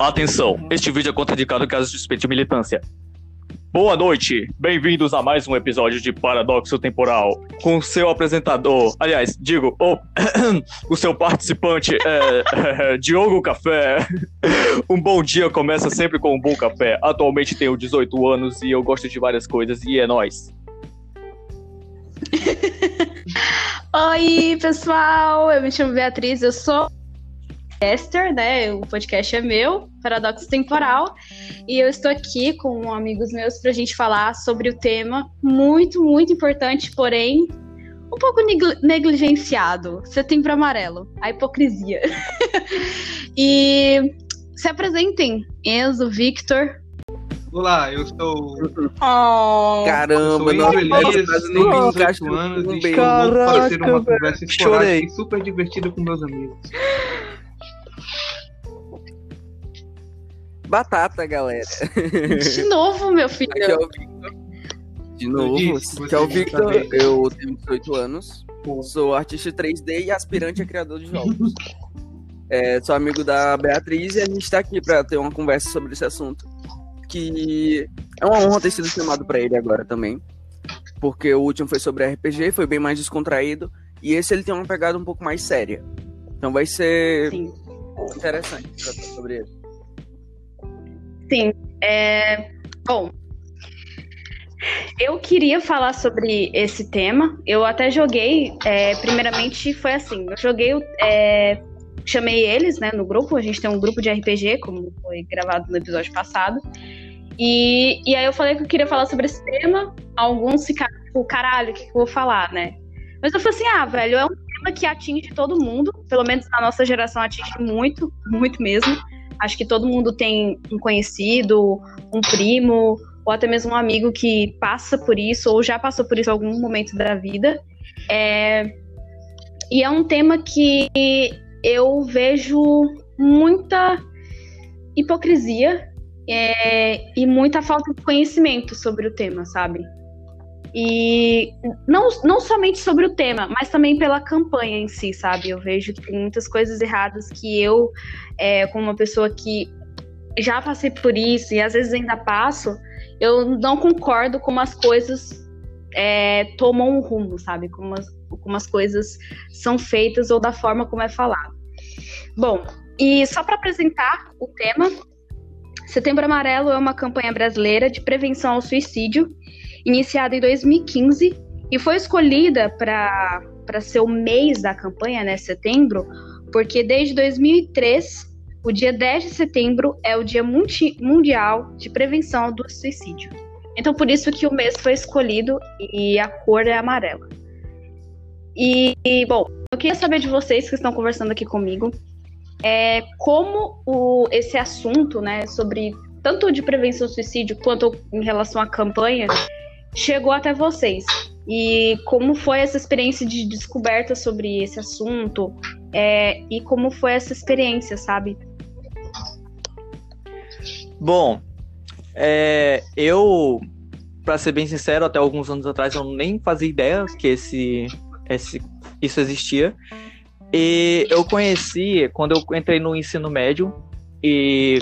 Atenção, este vídeo é contraindicado caso suspeite de militância. Boa noite, bem-vindos a mais um episódio de Paradoxo Temporal, com seu apresentador, aliás, digo, o, o seu participante é, é, Diogo Café. Um bom dia começa sempre com um bom café. Atualmente tenho 18 anos e eu gosto de várias coisas e é nóis. Oi, pessoal, eu me chamo Beatriz, eu sou podcaster, né? O podcast é meu, Paradoxo Temporal, e eu estou aqui com amigos meus para a gente falar sobre o tema muito, muito importante, porém um pouco negligenciado, setembro amarelo, a hipocrisia. e se apresentem, Enzo, Victor. Olá, eu sou. Oh, Caramba, não, Elias, tenho não 18 anos um e estou para ter uma conversa esporádica e super divertida com meus amigos. Batata, galera. de novo, meu filho. Aqui é o Victor. De novo, Isso, aqui é o Victor. Eu tenho 18 anos. Sou artista 3D e aspirante a criador de jogos. É, sou amigo da Beatriz e a gente tá aqui pra ter uma conversa sobre esse assunto. Que é uma honra ter sido chamado pra ele agora também. Porque o último foi sobre RPG, foi bem mais descontraído. E esse ele tem uma pegada um pouco mais séria. Então vai ser Sim. interessante sobre ele. Sim. É... Bom, eu queria falar sobre esse tema. Eu até joguei, é, primeiramente foi assim, eu joguei, é, chamei eles, né, no grupo. A gente tem um grupo de RPG, como foi gravado no episódio passado. E, e aí eu falei que eu queria falar sobre esse tema. Alguns ficaram tipo, caralho, o que, que eu vou falar, né? Mas eu falei assim, ah, velho, é um tema que atinge todo mundo. Pelo menos na nossa geração atinge muito, muito mesmo. Acho que todo mundo tem um conhecido, um primo, ou até mesmo um amigo que passa por isso, ou já passou por isso em algum momento da vida. É, E é um tema que eu vejo muita hipocrisia é, e muita falta de conhecimento sobre o tema, sabe? E não, não somente sobre o tema, mas também pela campanha em si, sabe? Eu vejo que tem muitas coisas erradas que eu, é, como uma pessoa que já passei por isso e às vezes ainda passo, eu não concordo como as coisas é, tomam um rumo, sabe? Como as, como as coisas são feitas ou da forma como é falado. Bom, e só para apresentar o tema, Setembro Amarelo é uma campanha brasileira de prevenção ao suicídio, iniciada em 2015 e foi escolhida para ser o mês da campanha, né, setembro, porque desde 2003, o dia 10 de setembro é o Dia Mundial de Prevenção do Suicídio. Então, por isso que o mês foi escolhido e a cor é amarela. E, e, bom, eu queria saber de vocês que estão conversando aqui comigo, é, como o, esse assunto, né, sobre tanto de prevenção ao suicídio quanto em relação à campanha, chegou até vocês. E como foi essa experiência de descoberta sobre esse assunto? é, e como foi essa experiência, sabe? Bom, é, eu, pra ser bem sincero, até alguns anos atrás eu nem fazia ideia que esse, esse, isso existia. E eu conheci quando eu entrei no ensino médio e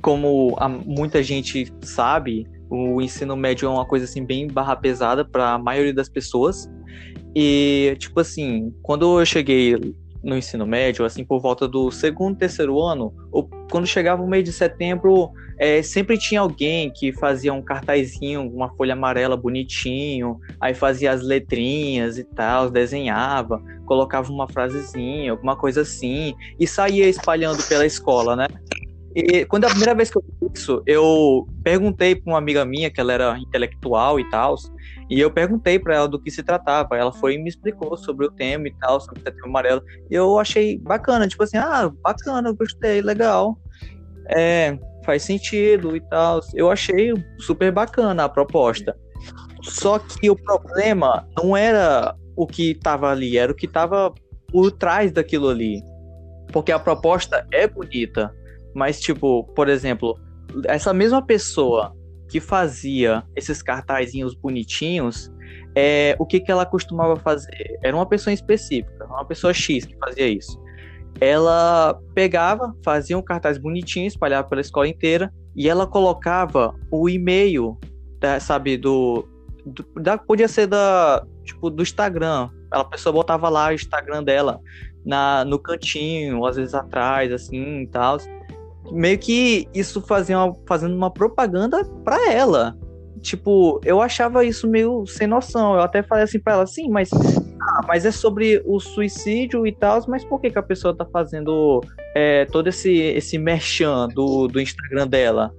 como muita gente sabe, o ensino médio é uma coisa assim bem barra pesada para a maioria das pessoas. E tipo assim, quando eu cheguei no ensino médio, assim por volta do segundo, terceiro ano, ou quando chegava o mês de setembro, é, sempre tinha alguém que fazia um cartazinho, uma folha amarela bonitinho, aí fazia as letrinhas e tal, desenhava, colocava uma frasezinha, alguma coisa assim, e saía espalhando pela escola, né? E quando a primeira vez que eu vi isso, eu perguntei para uma amiga minha, que ela era intelectual e tal, e eu perguntei para ela do que se tratava. Ela foi e me explicou sobre o tema e tal, sobre o setembro amarelo. E eu achei bacana, tipo assim, ah, bacana, gostei, legal. É, faz sentido e tal. Eu achei super bacana a proposta. Só que o problema não era o que estava ali, era o que estava por trás daquilo ali. Porque a proposta é bonita, mas tipo, por exemplo, essa mesma pessoa que fazia esses cartazinhos bonitinhos, é, o que, que ela costumava fazer? Era uma pessoa específica, uma pessoa X que fazia isso. ela pegava, fazia um cartaz bonitinho, espalhava pela escola inteira, e ela colocava o e-mail, da, sabe, do, do, da, podia ser da, tipo, do Instagram. A pessoa botava lá o Instagram dela na, no cantinho, às vezes atrás, assim, e tal. Meio que isso fazia uma, fazendo uma propaganda para ela. Tipo, eu achava isso meio sem noção. Eu até falei assim para ela, sim, mas ah, mas é sobre o suicídio e tal, mas por que, que a pessoa tá fazendo é, todo esse, esse merchan do, do Instagram dela?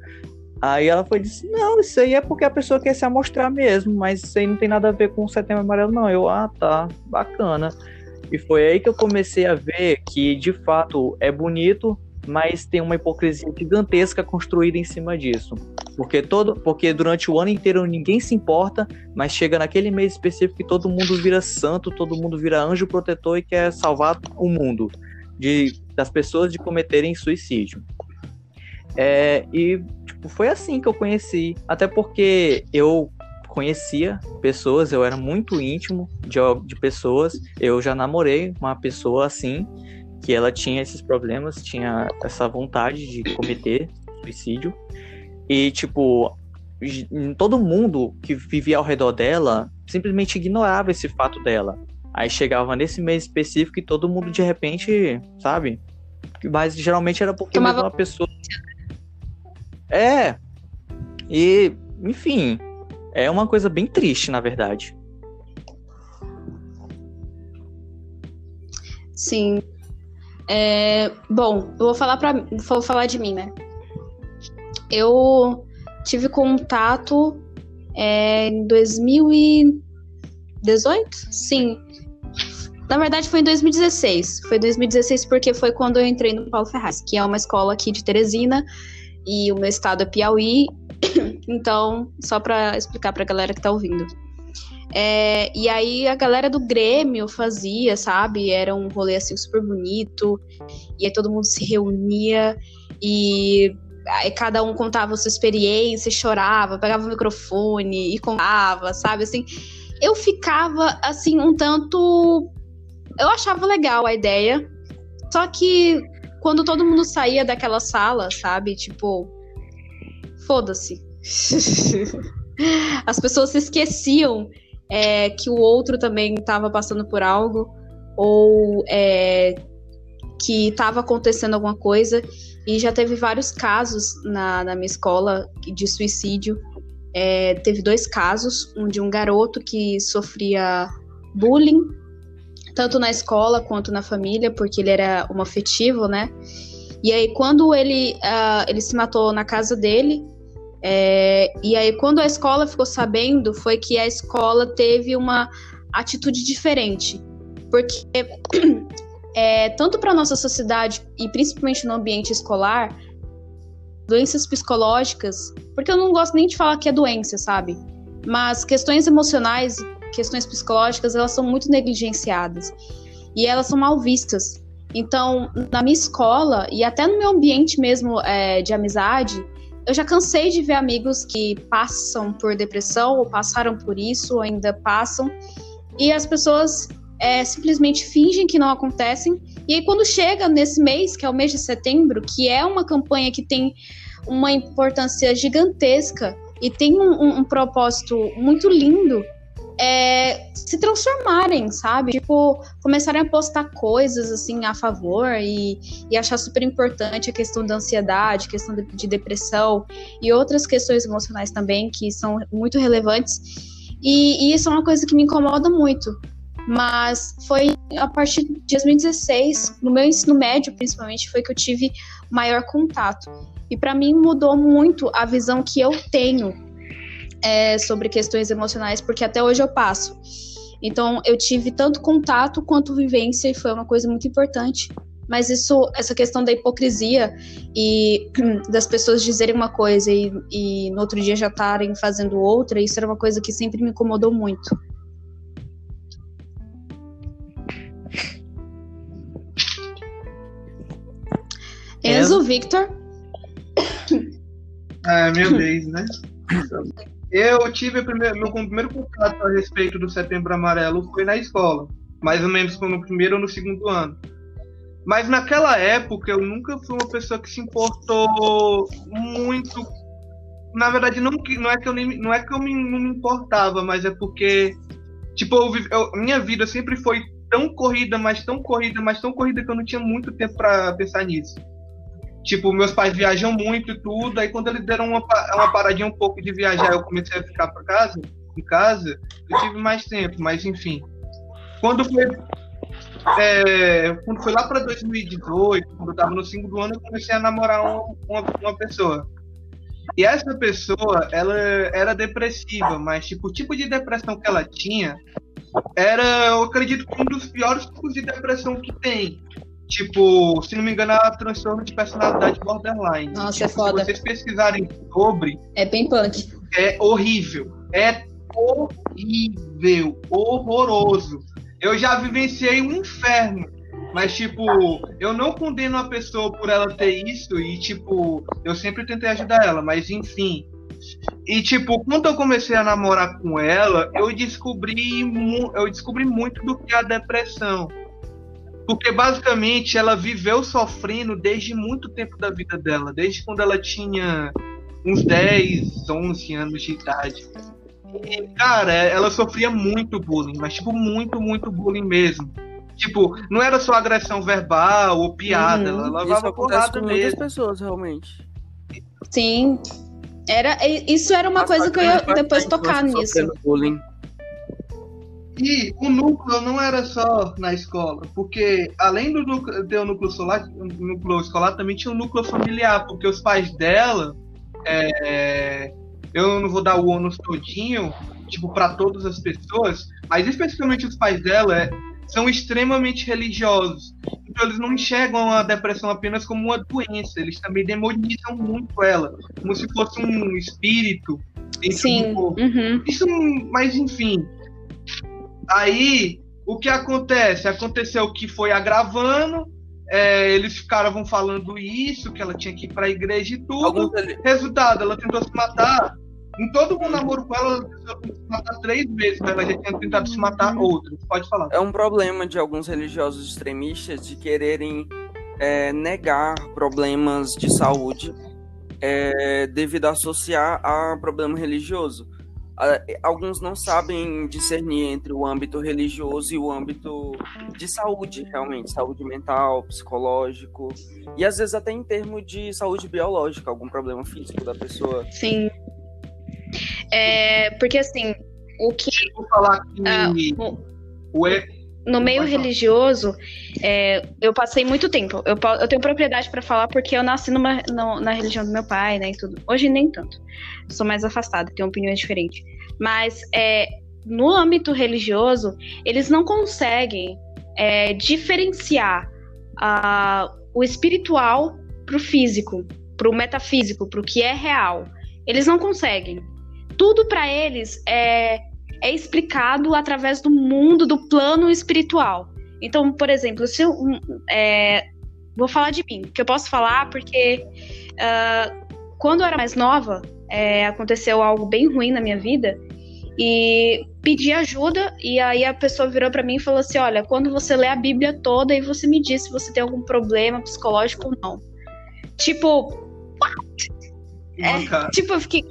Aí ela foi disse, não, isso aí é porque a pessoa quer se amostrar mesmo, mas isso aí não tem nada a ver com o setembro amarelo, não. Eu, ah, tá, bacana. E foi aí que eu comecei a ver que, de fato, é bonito, mas tem uma hipocrisia gigantesca construída em cima disso. Porque todo, porque durante o ano inteiro ninguém se importa, mas chega naquele mês específico que todo mundo vira santo, todo mundo vira anjo protetor e quer salvar o mundo de das pessoas de cometerem suicídio. É, e tipo, foi assim que eu conheci, até porque eu conhecia pessoas, eu era muito íntimo de, de pessoas, eu já namorei uma pessoa assim, que ela tinha esses problemas, tinha essa vontade de cometer suicídio. E, tipo, todo mundo que vivia ao redor dela simplesmente ignorava esse fato dela. Aí chegava nesse mês específico e todo mundo de repente, sabe? Mas geralmente era porque Tomava... uma pessoa. É. E, enfim, é uma coisa bem triste, na verdade. Sim, é, bom, eu vou falar para vou falar de mim, né? Eu tive contato é, em 2018? Sim. Na verdade, foi em 2016. Foi 2016 porque foi quando eu entrei no Paulo Ferraz, que é uma escola aqui de Teresina, e o meu estado é Piauí. Então, só para explicar para a galera que tá ouvindo. É, e aí a galera do Grêmio fazia, sabe? Era um rolê assim super bonito. E aí todo mundo se reunia e aí cada um contava a sua experiência, chorava, pegava o microfone e contava, sabe? Assim, eu ficava assim um tanto. Eu achava legal a ideia. Só que quando todo mundo saía daquela sala, sabe? Tipo, foda-se. As pessoas se esqueciam é, que o outro também estava passando por algo ou é, que estava acontecendo alguma coisa. E já teve vários casos na, na minha escola de suicídio. É, teve dois casos, um de um garoto que sofria bullying, tanto na escola quanto na família, porque ele era homoafetivo, né? E aí, quando ele, uh, ele se matou na casa dele, é, e aí, quando a escola ficou sabendo, foi que a escola teve uma atitude diferente. Porque, é, tanto para nossa sociedade e principalmente no ambiente escolar, doenças psicológicas, porque eu não gosto nem de falar que é doença, sabe? Mas questões emocionais, questões psicológicas, elas são muito negligenciadas. E elas são mal vistas. Então, na minha escola e até no meu ambiente mesmo é, de amizade, eu já cansei de ver amigos que passam por depressão, ou passaram por isso, ou ainda passam, e as pessoas é, simplesmente fingem que não acontecem. E aí, quando chega nesse mês, que é o mês de setembro, que é uma campanha que tem uma importância gigantesca e tem um, um, um propósito muito lindo, é, se transformarem, sabe? Tipo, começarem a postar coisas assim a favor e, e achar super importante a questão da ansiedade, questão de, de, depressão e outras questões emocionais também que são muito relevantes. E, e, isso é uma coisa que me incomoda muito. Mas foi a partir de 2016, no meu ensino médio principalmente, foi que eu tive maior contato. E para mim mudou muito a visão que eu tenho é, sobre questões emocionais, porque até hoje eu passo. Então, eu tive tanto contato quanto vivência e foi uma coisa muito importante. Mas isso, essa questão da hipocrisia e das pessoas dizerem uma coisa e, e no outro dia já estarem fazendo outra, isso era uma coisa que sempre me incomodou muito. Enzo, Victor. É, minha vez, né? Eu tive o primeiro, meu primeiro contato a respeito do Setembro Amarelo foi na escola, mais ou menos no primeiro ou no segundo ano. Mas naquela época eu nunca fui uma pessoa que se importou muito. Na verdade, não, não é que eu, nem, não é que eu me, não me importava, mas é porque, tipo, eu, eu, minha vida sempre foi tão corrida, mas tão corrida, mas tão corrida que eu não tinha muito tempo para pensar nisso. Tipo, meus pais viajam muito e tudo, aí quando eles deram uma, uma paradinha um pouco de viajar, eu comecei a ficar para casa, em casa, eu tive mais tempo, mas enfim. Quando foi é, quando foi lá para 2018, quando eu estava no segundo ano, eu comecei a namorar uma, uma pessoa. E essa pessoa, ela era depressiva, mas tipo, o tipo de depressão que ela tinha era, eu acredito, um dos piores tipos de depressão que tem. Tipo, se não me engano, é transtorno de personalidade borderline. Nossa, tipo, é foda. Se vocês pesquisarem sobre. É bem punk. É horrível. É horrível. Horroroso. Eu já vivenciei um inferno. Mas, tipo, eu não condeno a pessoa por ela ter isso e, tipo, eu sempre tentei ajudar ela, mas enfim. E, tipo, quando eu comecei a namorar com ela, eu descobri, eu descobri muito do que é a depressão. Porque, basicamente, ela viveu sofrendo desde muito tempo da vida dela, desde quando ela tinha uns 10, 11 anos de idade. E, cara, ela sofria muito bullying, mas, tipo, muito, muito bullying mesmo. Tipo, não era só agressão verbal ou piada, Uhum. ela acontece porrada com muitas mesmo. pessoas, realmente. Sim. Era, isso era uma coisa que eu ia depois tocar nisso. Bullying. E o núcleo não era só na escola, porque além do núcleo, ter o núcleo solar, o núcleo escolar também tinha o núcleo familiar, porque os pais dela, é, eu não vou dar o ônus todinho, tipo, para todas as pessoas, mas especificamente os pais dela é, são extremamente religiosos. Então eles não enxergam a depressão apenas como uma doença, eles também demonizam muito ela, como se fosse um espírito. Sim. corpo. Uhum. Isso, mas enfim. Aí, o que acontece? Aconteceu que foi agravando, é, eles ficaram falando isso, que ela tinha que ir pra igreja e tudo. Alguns Resultado, ela tentou se matar. Em todo o namoro com ela, ela tentou se matar três vezes, mas ela já tinha tentado se matar outras. Pode falar. É um problema de alguns religiosos extremistas de quererem é, negar problemas de saúde é, devido a associar a problema religioso. A- Alguns não sabem discernir entre o âmbito religioso e o âmbito de saúde, realmente, saúde mental, psicológico, e às vezes até em termos de saúde biológica, algum problema físico da pessoa. Sim. É, porque assim, o que Vou falar que ah, o- o no meio religioso, é, eu passei muito tempo. Eu, eu tenho propriedade pra falar porque eu nasci numa, no- na religião do meu pai, né, e tudo. Hoje nem tanto. Sou mais afastada, tenho opiniões diferentes. Mas é, no âmbito religioso, eles não conseguem é, diferenciar ah, o espiritual pro físico, pro metafísico, pro que é real. Eles não conseguem. Tudo pra eles é é explicado através do mundo, do plano espiritual. Então, por exemplo, se eu. é, vou falar de mim, que eu posso falar porque ah, quando eu era mais nova, é, aconteceu algo bem ruim na minha vida e pedi ajuda e aí a pessoa virou pra mim e falou assim, olha, quando você lê a Bíblia toda e você me diz se você tem algum problema psicológico ou não. Tipo, Uma cara. tipo, eu fiquei,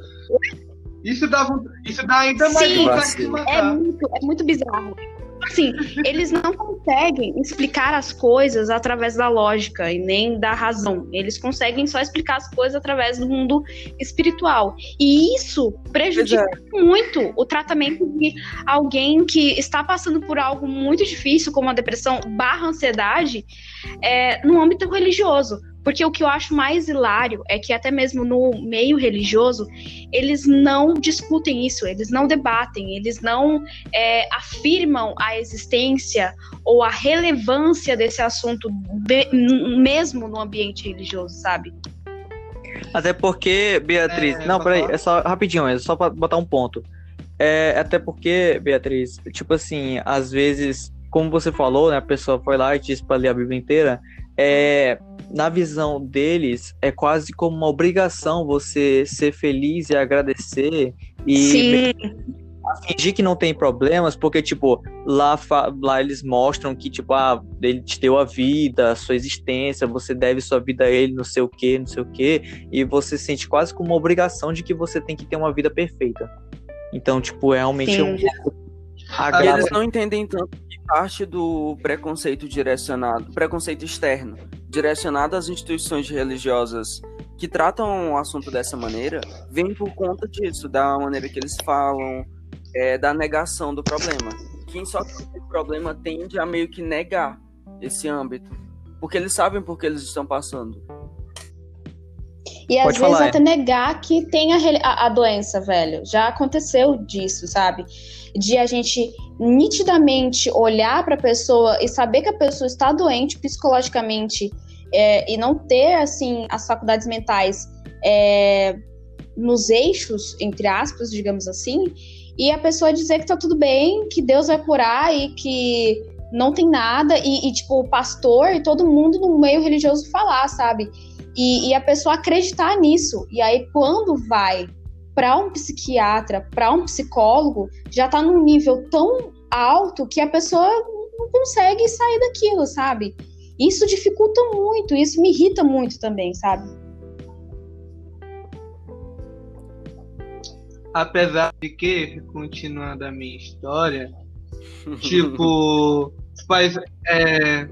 Isso dá, isso dá ainda mais Sim. vontade de se É matar. muito, é muito bizarro. Assim, eles não conseguem explicar as coisas através da lógica e nem da razão. Eles conseguem só explicar as coisas através do mundo espiritual. E isso prejudica muito o tratamento de alguém que está passando por algo muito difícil, como a depressão barra ansiedade, é, no âmbito religioso. Porque o que eu acho mais hilário é que até mesmo no meio religioso, eles não discutem isso, eles não debatem, eles não é, afirmam a existência ou a relevância desse assunto be- mesmo no ambiente religioso, sabe? Até porque, Beatriz. É, não, peraí, é só rapidinho, é só pra botar um ponto. É, até porque, Beatriz, tipo assim, às vezes, como você falou, né, a pessoa foi lá e disse pra ler a Bíblia inteira, é, na visão deles, é quase como uma obrigação você ser feliz e agradecer e fingir que não tem problemas, porque, tipo, lá, lá eles mostram que, tipo, ah, ele te deu a vida, a sua existência, você deve sua vida a ele, não sei o que, não sei o que, e você sente quase como uma obrigação de que você tem que ter uma vida perfeita. Então, tipo, é realmente um Agrava... Eles não entendem tanto parte do preconceito direcionado, preconceito externo, direcionado às instituições religiosas que tratam o assunto dessa maneira, vem por conta disso, da maneira que eles falam, é, da negação do problema. Quem só tem o problema tende a meio que negar esse âmbito, porque eles sabem por que eles estão passando. E às Pode vezes falar, até é. negar que tem a, a, a, doença, velho. Já aconteceu disso, sabe? De a gente nitidamente olhar para a pessoa e saber que a pessoa está doente psicologicamente é, e não ter, assim, as faculdades mentais é, nos eixos, entre aspas, digamos assim, e a pessoa dizer que tá tudo bem, que Deus vai curar e que não tem nada, e, e tipo, o pastor e todo mundo no meio religioso falar, sabe? E, e a pessoa acreditar nisso. E aí, quando vai para um psiquiatra, para um psicólogo, já está num nível tão alto que a pessoa não consegue sair daquilo, sabe? Isso dificulta muito, isso me irrita muito também, sabe? Apesar de que, continuando a minha história, tipo, faz. É,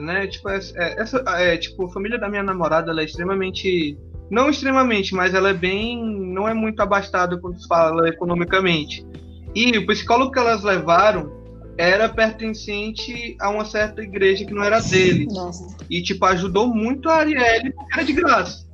né? Tipo, é, essa, é, tipo, a família da minha namorada ela é extremamente. Não extremamente, mas ela é bem. Não é muito abastada quando se fala economicamente. E o psicólogo que elas levaram era pertencente a uma certa igreja que não era dele. Nossa. E, tipo, ajudou muito a Arielle porque era de graça.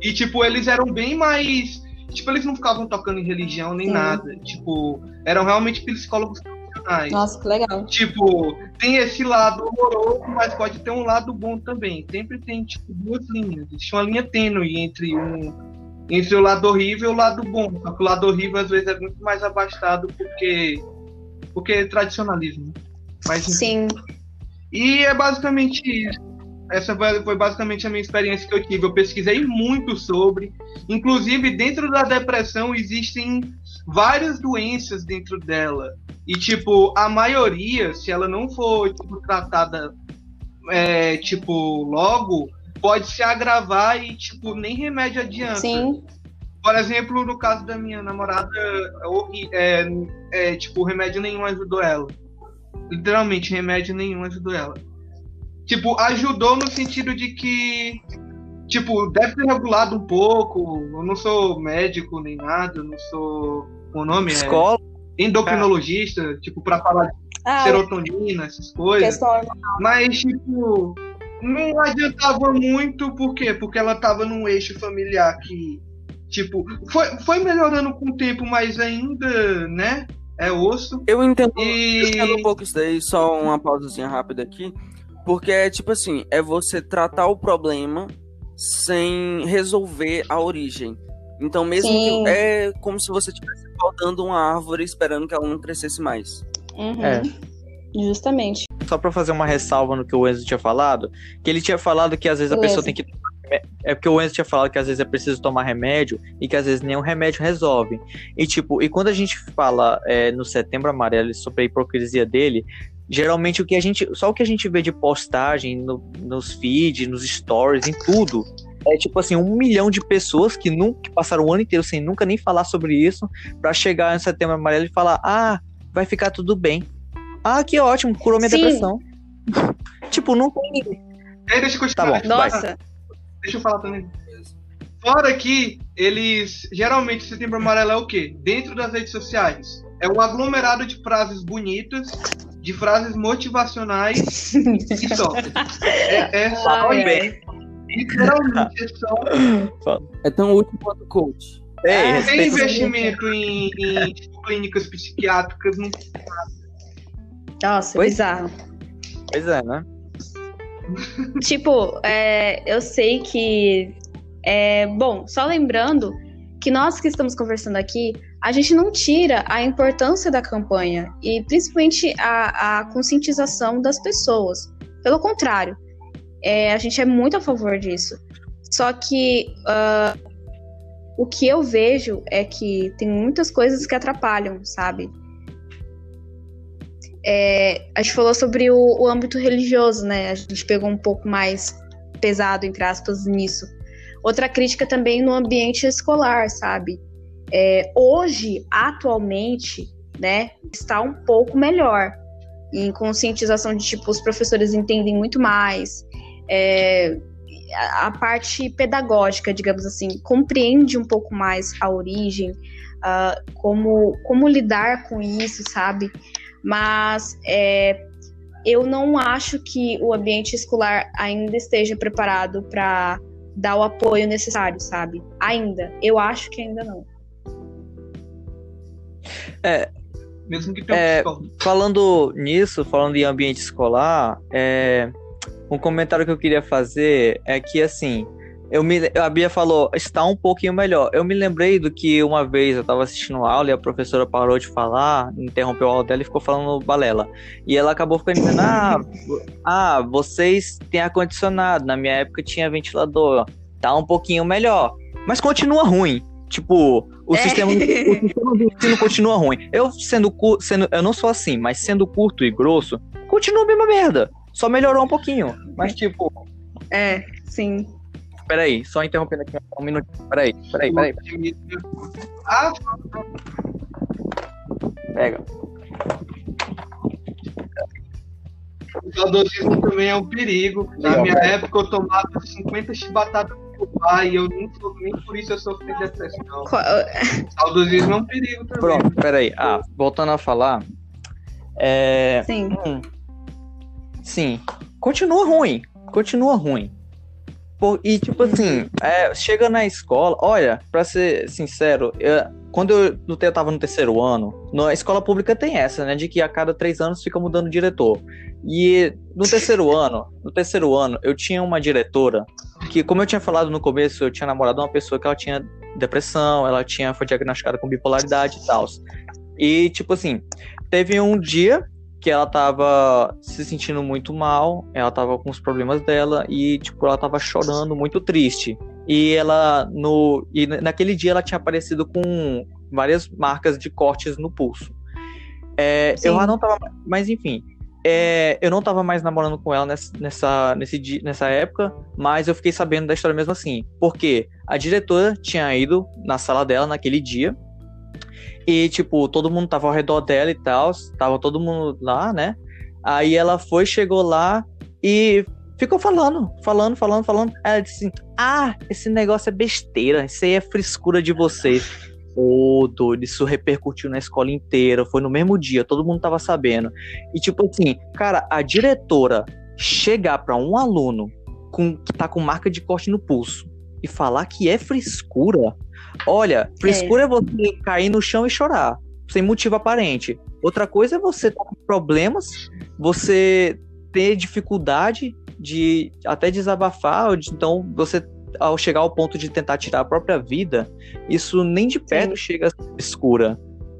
E, tipo, eles eram bem mais. Tipo, eles não ficavam tocando em religião nem Sim. nada. Tipo, eram realmente psicólogos profissionais. Nossa, que legal. Tipo, tem esse lado horroroso, mas pode ter um lado bom também. Sempre tem, tipo, duas linhas. Existe uma linha tênue entre um. Entre o lado horrível e o lado bom. Só que o lado horrível às vezes é muito mais abastado porque. Porque é tradicionalismo. Né? Mas, Sim. E é basicamente isso. Essa foi basicamente a minha experiência que eu tive. Eu pesquisei muito sobre. Inclusive, dentro da depressão existem várias doenças dentro dela. E, tipo, a maioria, se ela não for tipo, tratada, é, tipo, logo, pode se agravar e, tipo, nem remédio adianta. Sim. Por exemplo, no caso da minha namorada, é, é, tipo, remédio nenhum ajudou ela. Literalmente, remédio nenhum ajudou ela. Tipo, ajudou no sentido de que, tipo, deve ser regulado um pouco. Eu não sou médico nem nada, eu não sou. O nome é Escola. é endocrinologista, é. tipo, para falar de ah, serotonina, essas coisas. Mas, tipo, não adiantava muito, por quê? Porque ela tava num eixo familiar que, tipo, foi, foi melhorando com o tempo, mas ainda, né? É osso. Eu entendo, e... eu entendo um pouco isso daí, só uma pausazinha rápida aqui. Porque é tipo assim, é você tratar o problema sem resolver a origem. Então, mesmo Sim. que é como se você estivesse podando uma árvore esperando que ela não crescesse mais. Uhum. É. Justamente. Só para fazer uma ressalva no que o Enzo tinha falado, que ele tinha falado que às vezes a pessoa tem que é porque o Enzo tinha falado que às vezes é preciso tomar remédio e que às vezes nenhum remédio resolve. E tipo, e quando a gente fala é, no Setembro Amarelo sobre a hipocrisia dele, geralmente o que a gente, só o que a gente vê de postagem no, nos feeds, nos stories, em tudo, é tipo assim, um milhão de pessoas que nunca que passaram o ano inteiro sem nunca nem falar sobre isso, para chegar em setembro amarelo e falar: "Ah, vai ficar tudo bem". Ah, que ótimo, curou minha Sim. depressão. tipo, não tem. É, deixa eu continuar. Tá bom, Nossa. Vai. Deixa eu falar também. Fora que eles geralmente setembro amarelo é o quê? Dentro das redes sociais. É um aglomerado de frases bonitas de frases motivacionais e só. É, é só ah, bem. Literalmente é só. É tão útil quanto coach. É, tem investimento em, em tipo, clínicas psiquiátricas. Não... Nossa, pois, bizarro. Pois é, né? tipo, é, eu sei que. É, bom, só lembrando que nós que estamos conversando aqui, a gente não tira a importância da campanha e principalmente a, a conscientização das pessoas. Pelo contrário, é, a gente é muito a favor disso. Só que uh, o que eu vejo é que tem muitas coisas que atrapalham, sabe? É, a gente falou sobre o, o âmbito religioso, né? A gente pegou um pouco mais pesado, entre aspas, nisso. Outra crítica também no ambiente escolar, sabe? É, hoje, atualmente, né, está um pouco melhor em conscientização de tipo os professores entendem muito mais, é, a parte pedagógica, digamos assim, compreende um pouco mais a origem, uh, como, como lidar com isso, sabe? Mas é, eu não acho que o ambiente escolar ainda esteja preparado para dar o apoio necessário, sabe? Ainda. Eu acho que ainda não. É, mesmo que tenha é, Falando nisso, falando em ambiente escolar, é, um comentário que eu queria fazer é que, assim, eu me, a Bia falou, está um pouquinho melhor. Eu me lembrei do que uma vez eu estava assistindo aula e a professora parou de falar, interrompeu a aula dela e ficou falando balela. E ela acabou ficando dizendo, ah, ah, vocês têm ar-condicionado, na minha época tinha ventilador, tá um pouquinho melhor. Mas continua ruim. Tipo, o, é. sistema, o sistema de ensino continua ruim. Eu sendo, sendo, eu não sou assim, mas sendo curto e grosso, continua a mesma merda. Só melhorou um pouquinho. Mas, tipo. É, sim. Peraí, só interrompendo aqui um minutinho. Peraí, peraí, peraí. peraí. Ah! Pega. O saudosismo também é um perigo. Na minha época eu tomava 50 chibatadas por pai e eu nem, nem por isso eu sofri depressão. Saudosismo é um perigo também. Pronto, peraí. Ah, voltando a falar. É... Sim. Hum, Sim. Continua ruim. Continua ruim. Por, e, tipo assim, é, chega na escola. Olha, pra ser sincero, eu, quando eu, eu tava no terceiro ano, na escola pública tem essa, né? De que a cada três anos fica mudando diretor. E no terceiro ano, no terceiro ano, eu tinha uma diretora que, como eu tinha falado no começo, eu tinha namorado uma pessoa que ela tinha depressão, ela tinha foi diagnosticada com bipolaridade e tal. E, tipo assim, teve um dia que ela tava se sentindo muito mal, ela tava com os problemas dela e, tipo, ela tava chorando, muito triste. E ela, no, e naquele dia, ela tinha aparecido com várias marcas de cortes no pulso. É, eu já não tava, mas enfim, é, eu não tava mais namorando com ela nessa, nessa, nesse dia, nessa época, mas eu fiquei sabendo da história mesmo assim. Porque a diretora tinha ido na sala dela naquele dia e, tipo, todo mundo tava ao redor dela e tal, tava todo mundo lá, né? Aí ela foi, chegou lá e ficou falando, falando, falando, falando. Ela disse assim: Ah, esse negócio é besteira, isso aí é frescura de vocês. Ô, oh, doido, isso repercutiu na escola inteira, foi no mesmo dia, todo mundo tava sabendo. E, tipo assim, cara, a diretora chegar para um aluno com, que tá com marca de corte no pulso e falar que é frescura, Olha, frescura é. é você cair no chão e chorar, sem motivo aparente. Outra coisa é você estar com problemas, você ter dificuldade de até desabafar, então você ao chegar ao ponto de tentar tirar a própria vida, isso nem de perto Sim. chega a ser escura.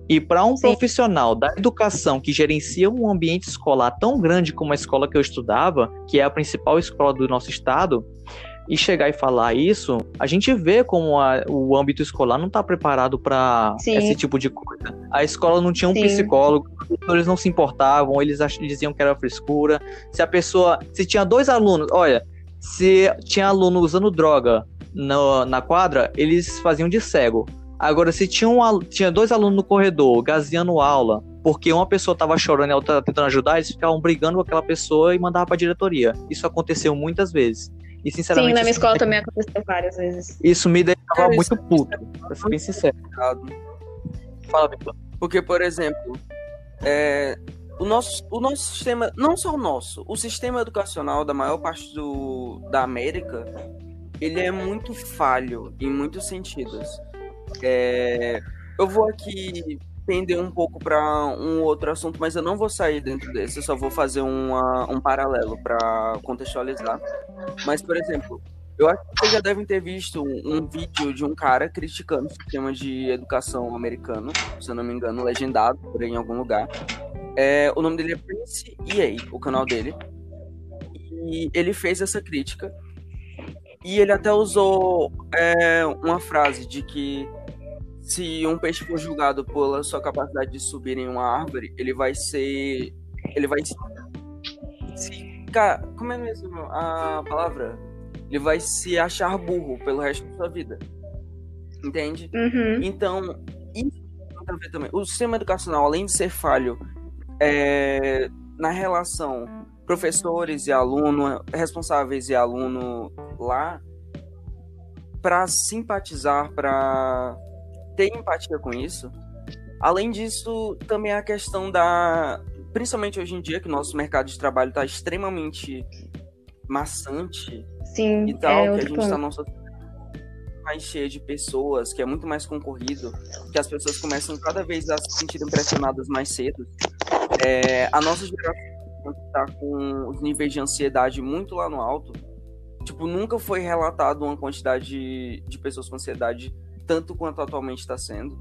E para um Sim. profissional da educação que gerencia um ambiente escolar tão grande como a escola que eu estudava, que é a principal escola do nosso estado, e chegar e falar isso, a gente vê como a, o âmbito escolar não está preparado para esse tipo de coisa. A escola não tinha um Sim. psicólogo, eles não se importavam, eles diziam que era frescura. Se a pessoa, se tinha dois alunos, olha, se tinha aluno usando droga no, na quadra, eles faziam de cego. Agora, se tinha, um, tinha dois alunos no corredor gaseando aula, porque uma pessoa estava chorando e a outra tentando ajudar, eles ficavam brigando com aquela pessoa e mandavam para a diretoria. Isso aconteceu muitas vezes. E sinceramente. Sim, na minha escola também aconteceu várias vezes. Isso me deixava é, muito puto, pra ser bem sincero. Fala. Porque, por exemplo, é, o, nosso, o nosso sistema, não só o nosso, o sistema educacional da maior parte do, da América, ele é muito falho em muitos sentidos. É, eu vou aqui pender um pouco para um outro assunto, mas eu não vou sair dentro desse, eu só vou fazer uma, um paralelo para contextualizar. Mas, por exemplo, eu acho que vocês já devem ter visto um, vídeo de um cara criticando o sistema de educação americano, se eu não me engano, legendado por aí em algum lugar. É, o nome dele é Prince EA, o canal dele. E ele fez essa crítica. E ele até usou é, uma frase de que se um peixe for julgado pela sua capacidade de subir em uma árvore, ele vai ser. Ele vai se. Como é mesmo a palavra? Ele vai se achar burro pelo resto da sua vida. Entende? Uhum. Então, isso tem a ver também. O sistema educacional, além de ser falho é, na relação professores e aluno, responsáveis e aluno lá, para simpatizar, para ter empatia com isso. Além disso, também a questão da. Principalmente hoje em dia, que o nosso mercado de trabalho está extremamente maçante Sim, e tal, é que a gente está numa sociedade mais cheia de pessoas, que é muito mais concorrido, que as pessoas começam cada vez a se sentirem pressionadas mais cedo. É, a nossa geração está com os níveis de ansiedade muito lá no alto. Tipo, nunca foi relatado uma quantidade de, de pessoas com ansiedade tanto quanto atualmente está sendo.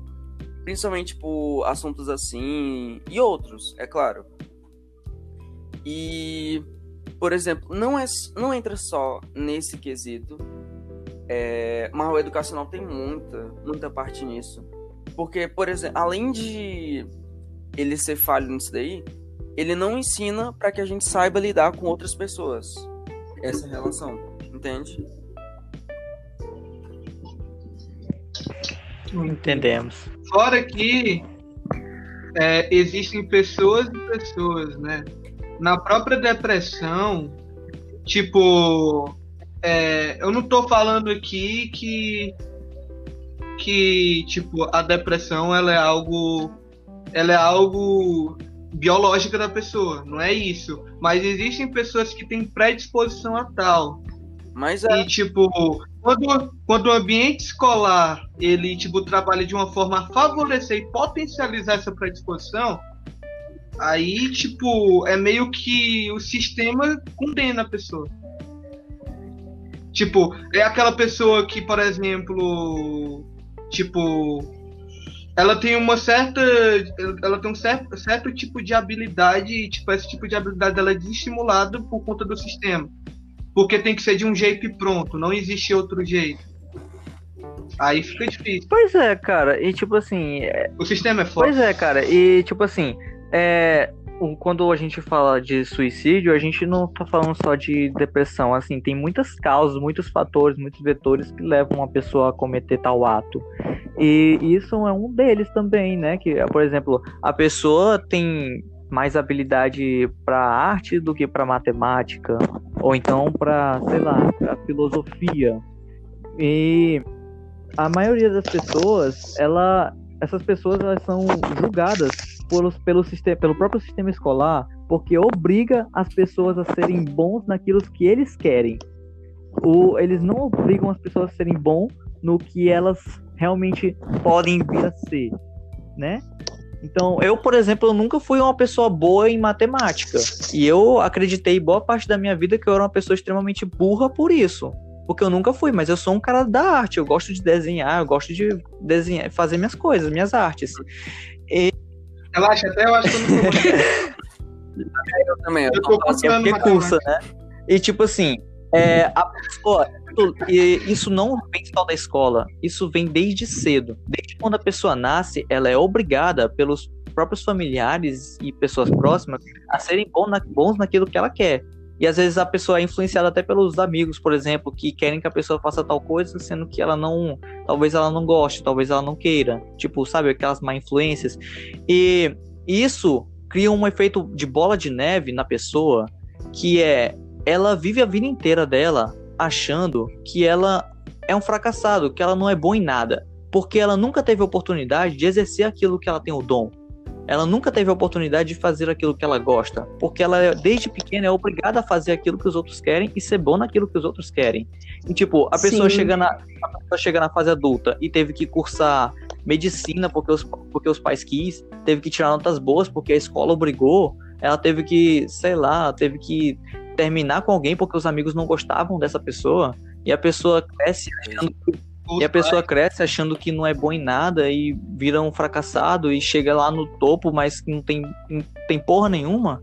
Principalmente por assuntos assim e outros, é claro. E, por exemplo, não, é, não entra só nesse quesito. É, mas o educacional tem muita, muita parte nisso. Porque, por exemplo, além de ele ser falho nisso daí, ele não ensina para que a gente saiba lidar com outras pessoas. Essa relação, entende? Entendemos. Fora que é, existem pessoas e pessoas, né? Na própria depressão, tipo, é, eu não tô falando aqui que que tipo a depressão ela é algo ela é algo biológica da pessoa, não é isso. Mas existem pessoas que têm predisposição a tal. Mas é, E tipo, quando, quando o ambiente escolar ele tipo trabalha de uma forma a favorecer e potencializar essa predisposição, aí tipo é meio que o sistema condena a pessoa. Tipo, é aquela pessoa que, por exemplo, tipo, ela tem uma certa, ela tem um certo, certo tipo de habilidade e tipo esse tipo de habilidade ela é desestimulada por conta do sistema porque tem que ser de um jeito e pronto, não existe outro jeito. Aí fica difícil. Pois é, cara, e tipo assim, é- O sistema é forte. Pois é, cara, e tipo assim, é, quando a gente fala de suicídio, a gente não tá falando só de depressão, assim, tem muitas causas, muitos fatores, muitos vetores que levam uma pessoa a cometer tal ato. E isso é um deles também, né? Que, por exemplo, a pessoa tem mais habilidade para arte do que para matemática, ou então para, sei lá, pra filosofia. E a maioria das pessoas, ela essas pessoas elas são julgadas pelos, pelo, sistema, pelo próprio sistema escolar porque obriga as pessoas a serem bons naquilo que eles querem. O, eles não obrigam as pessoas a serem bons no que elas realmente podem vir a ser, né? Então, eu, por exemplo, eu nunca fui uma pessoa boa em matemática. E eu acreditei boa parte da minha vida que eu era uma pessoa extremamente burra por isso. Porque eu nunca fui, mas eu sou um cara da arte. Eu gosto de desenhar, eu gosto de desenhar, fazer minhas coisas, minhas artes. Relaxa, até eu acho que eu não eu também. Eu Eu tô faço- É cursa, né? E tipo assim, é, a pessoa. E Isso não vem só da escola, isso vem desde cedo. Desde quando a pessoa nasce, ela é obrigada pelos próprios familiares e pessoas próximas a serem bons naquilo que ela quer. E às vezes a pessoa é influenciada até pelos amigos, por exemplo, que querem que a pessoa faça tal coisa, sendo que ela não. Talvez ela não goste, talvez ela não queira. Tipo, sabe, aquelas má influências. E isso cria um efeito de bola de neve na pessoa, que é ela vive a vida inteira dela achando que ela é um fracassado, que ela não é boa em nada, porque ela nunca teve a oportunidade de exercer aquilo que ela tem o dom. Ela nunca teve a oportunidade de fazer aquilo que ela gosta, porque ela desde pequena é obrigada a fazer aquilo que os outros querem e ser bom naquilo que os outros querem. E tipo, a pessoa Sim. chega na a pessoa chega na fase adulta e teve que cursar medicina porque os, porque os pais quis, teve que tirar notas boas porque a escola obrigou, ela teve que, sei lá, teve que terminar com alguém porque os amigos não gostavam dessa pessoa, e a pessoa cresce achando e a pessoa cresce achando que não é bom em nada e vira um fracassado e chega lá no topo, mas não tem, não tem porra nenhuma.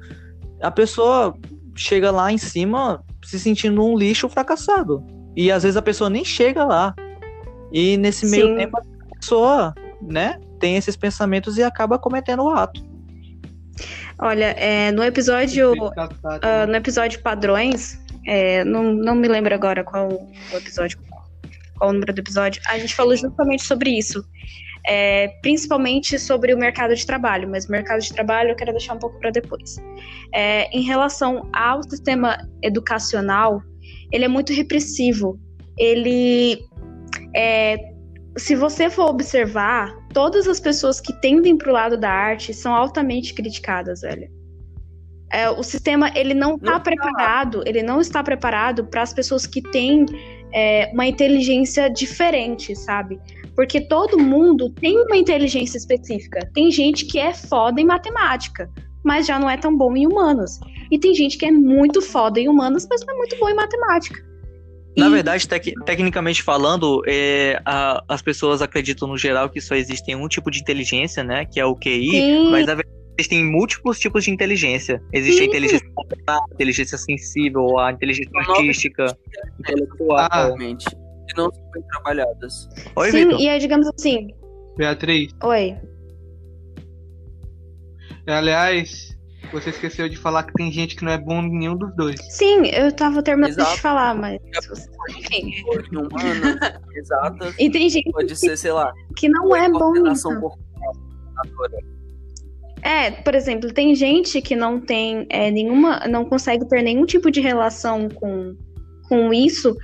A pessoa chega lá em cima se sentindo um lixo fracassado. E às vezes a pessoa nem chega lá. E nesse meio Sim. tempo a pessoa, né, tem esses pensamentos e acaba cometendo o ato. Olha, é, no episódio ah, no episódio padrões, é, não, não me lembro agora qual o episódio, qual o número do episódio, a gente falou justamente sobre isso. É, principalmente sobre o mercado de trabalho, mas o mercado de trabalho eu quero deixar um pouco para depois. É, em relação ao sistema educacional, ele é muito repressivo. Ele é, se você for observar, todas as pessoas que tendem para o lado da arte são altamente criticadas, velho. É, o sistema ele não está tá. preparado, ele não está preparado para as pessoas que têm é, uma inteligência diferente, sabe? Porque todo mundo tem uma inteligência específica. Tem gente que é foda em matemática, mas já não é tão bom em humanas. E tem gente que é muito foda em humanas, mas não é muito bom em matemática. Na E- verdade, tec- tecnicamente falando, é, a- as pessoas acreditam no geral que só existe um tipo de inteligência, né? Que é o QI, Sim. mas na verdade existem múltiplos tipos de inteligência. Existe a Sim. inteligência motor, a inteligência sensível, a inteligência artística, intelectual. Ah. Realmente. E não são bem trabalhadas. Oi, Sim, Vitor. e é, digamos assim, Beatriz, oi. aliás, você esqueceu de falar que tem gente que não é bom em nenhum dos dois. Sim, eu tava terminando Exato. de falar, mas. Enfim. Exatas, E tem gente pode ser, sei lá, que não é bom nisso. Agora, É, por exemplo, tem gente que não tem é, nenhuma. não consegue ter nenhum tipo de relação com, com isso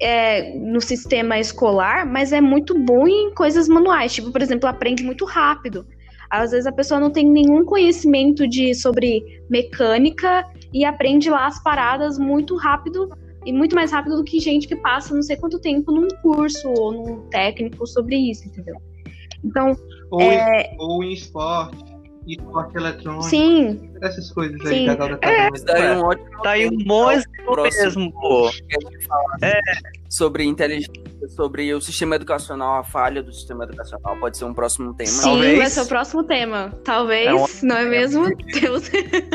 é, no sistema escolar, mas é muito bom em coisas manuais. Tipo, por exemplo, aprende muito rápido. Às vezes a pessoa não tem nenhum conhecimento de sobre mecânica e aprende lá as paradas muito rápido e muito mais rápido do que gente que passa não sei quanto tempo num curso ou num técnico sobre isso, entendeu? Então, Ou, é, em, ou em esporte, esporte eletrônico, sim, essas coisas aí Sim. que a Galda tá É. isso daí é um ótimo Tá aí um bom exemplo próximo mesmo, pô. fala sobre inteligência, sobre o sistema educacional, a falha do sistema educacional. Pode ser um próximo tema. Sim, Talvez. vai ser o próximo tema. Talvez, É um- não é mesmo? Deus.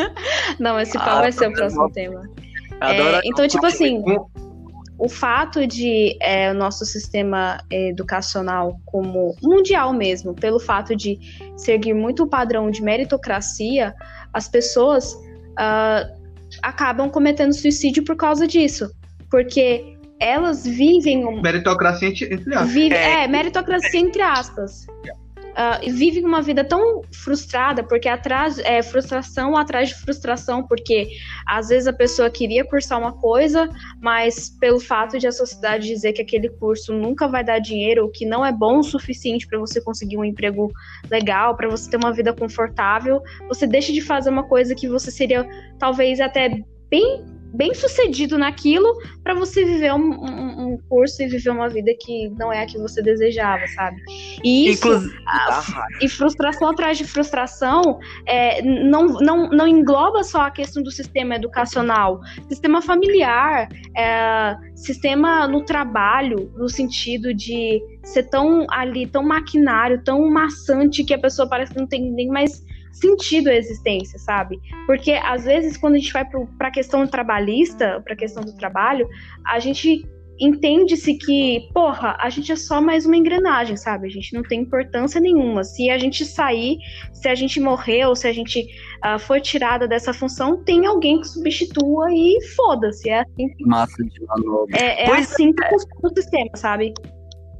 não, esse pau Ah, vai ser o próximo tema. Adoro É, então, tipo assim, o fato de é, o nosso sistema educacional como mundial mesmo, pelo fato de seguir muito o padrão de meritocracia, as pessoas ah, acabam cometendo suicídio por causa disso. Porque elas vivem um, Meritocracia entre entre aspas. Vive, É. é, meritocracia entre aspas. Ah, e vive uma vida tão frustrada, porque atrás é frustração atrás de frustração, porque às vezes a pessoa queria cursar uma coisa, mas pelo fato de a sociedade dizer que aquele curso nunca vai dar dinheiro, ou que não é bom o suficiente para você conseguir um emprego legal, para você ter uma vida confortável, você deixa de fazer uma coisa que você seria talvez até bem bem sucedido naquilo para você viver um, um- um curso e viver uma vida que não é a que você desejava, sabe? E isso e frustração atrás de frustração é, não, não, não engloba só a questão do sistema educacional, sistema familiar, é, sistema no trabalho, no sentido de ser tão ali, tão maquinário, tão maçante que a pessoa parece que não tem nem mais sentido a existência, sabe? Porque às vezes quando a gente vai para a questão trabalhista, para a questão do trabalho, a gente entende-se que, porra, a gente é só mais uma engrenagem, sabe? A gente não tem importância nenhuma. Se a gente sair, se a gente morrer ou se a gente ah, for tirada dessa função, tem alguém que substitua e foda-se. É assim, que- Massa de manobra. é, é Pois assim que funciona o sistema, sabe?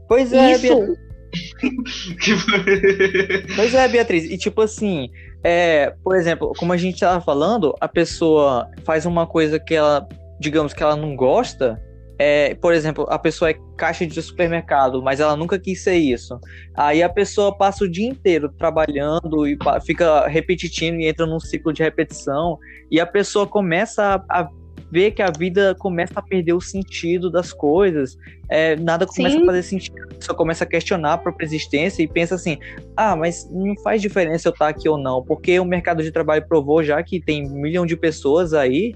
pois é, Isso. Beatriz. Pois é, Beatriz. E tipo assim, é, por exemplo, como a gente tava falando, a pessoa faz uma coisa que ela, digamos que ela não gosta. É, por exemplo, a pessoa é caixa de supermercado, mas ela nunca quis ser isso. Aí a pessoa passa o dia inteiro trabalhando e fica repetitivo e entra num ciclo de repetição. E a pessoa começa a, a ver que a vida começa a perder o sentido das coisas. É, nada começa Sim. a fazer sentido. Pessoa começa a questionar a própria existência e pensa assim: ah, mas não faz diferença eu estar aqui ou não, porque o mercado de trabalho provou já que tem um milhão de pessoas aí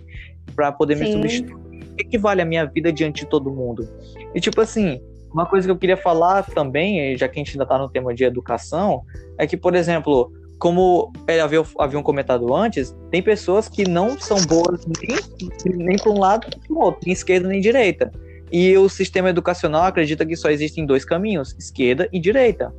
para poder me Sim. substituir. O que, que vale a minha vida diante de todo mundo? E tipo assim, uma coisa que eu queria falar também, já que a gente ainda tá no tema de educação, é que, por exemplo, como é, havia, haviam comentado antes, tem pessoas que não são boas nem, nem para um lado nem para o outro, nem esquerda nem direita. E o sistema educacional acredita que só existem dois caminhos, esquerda e direita.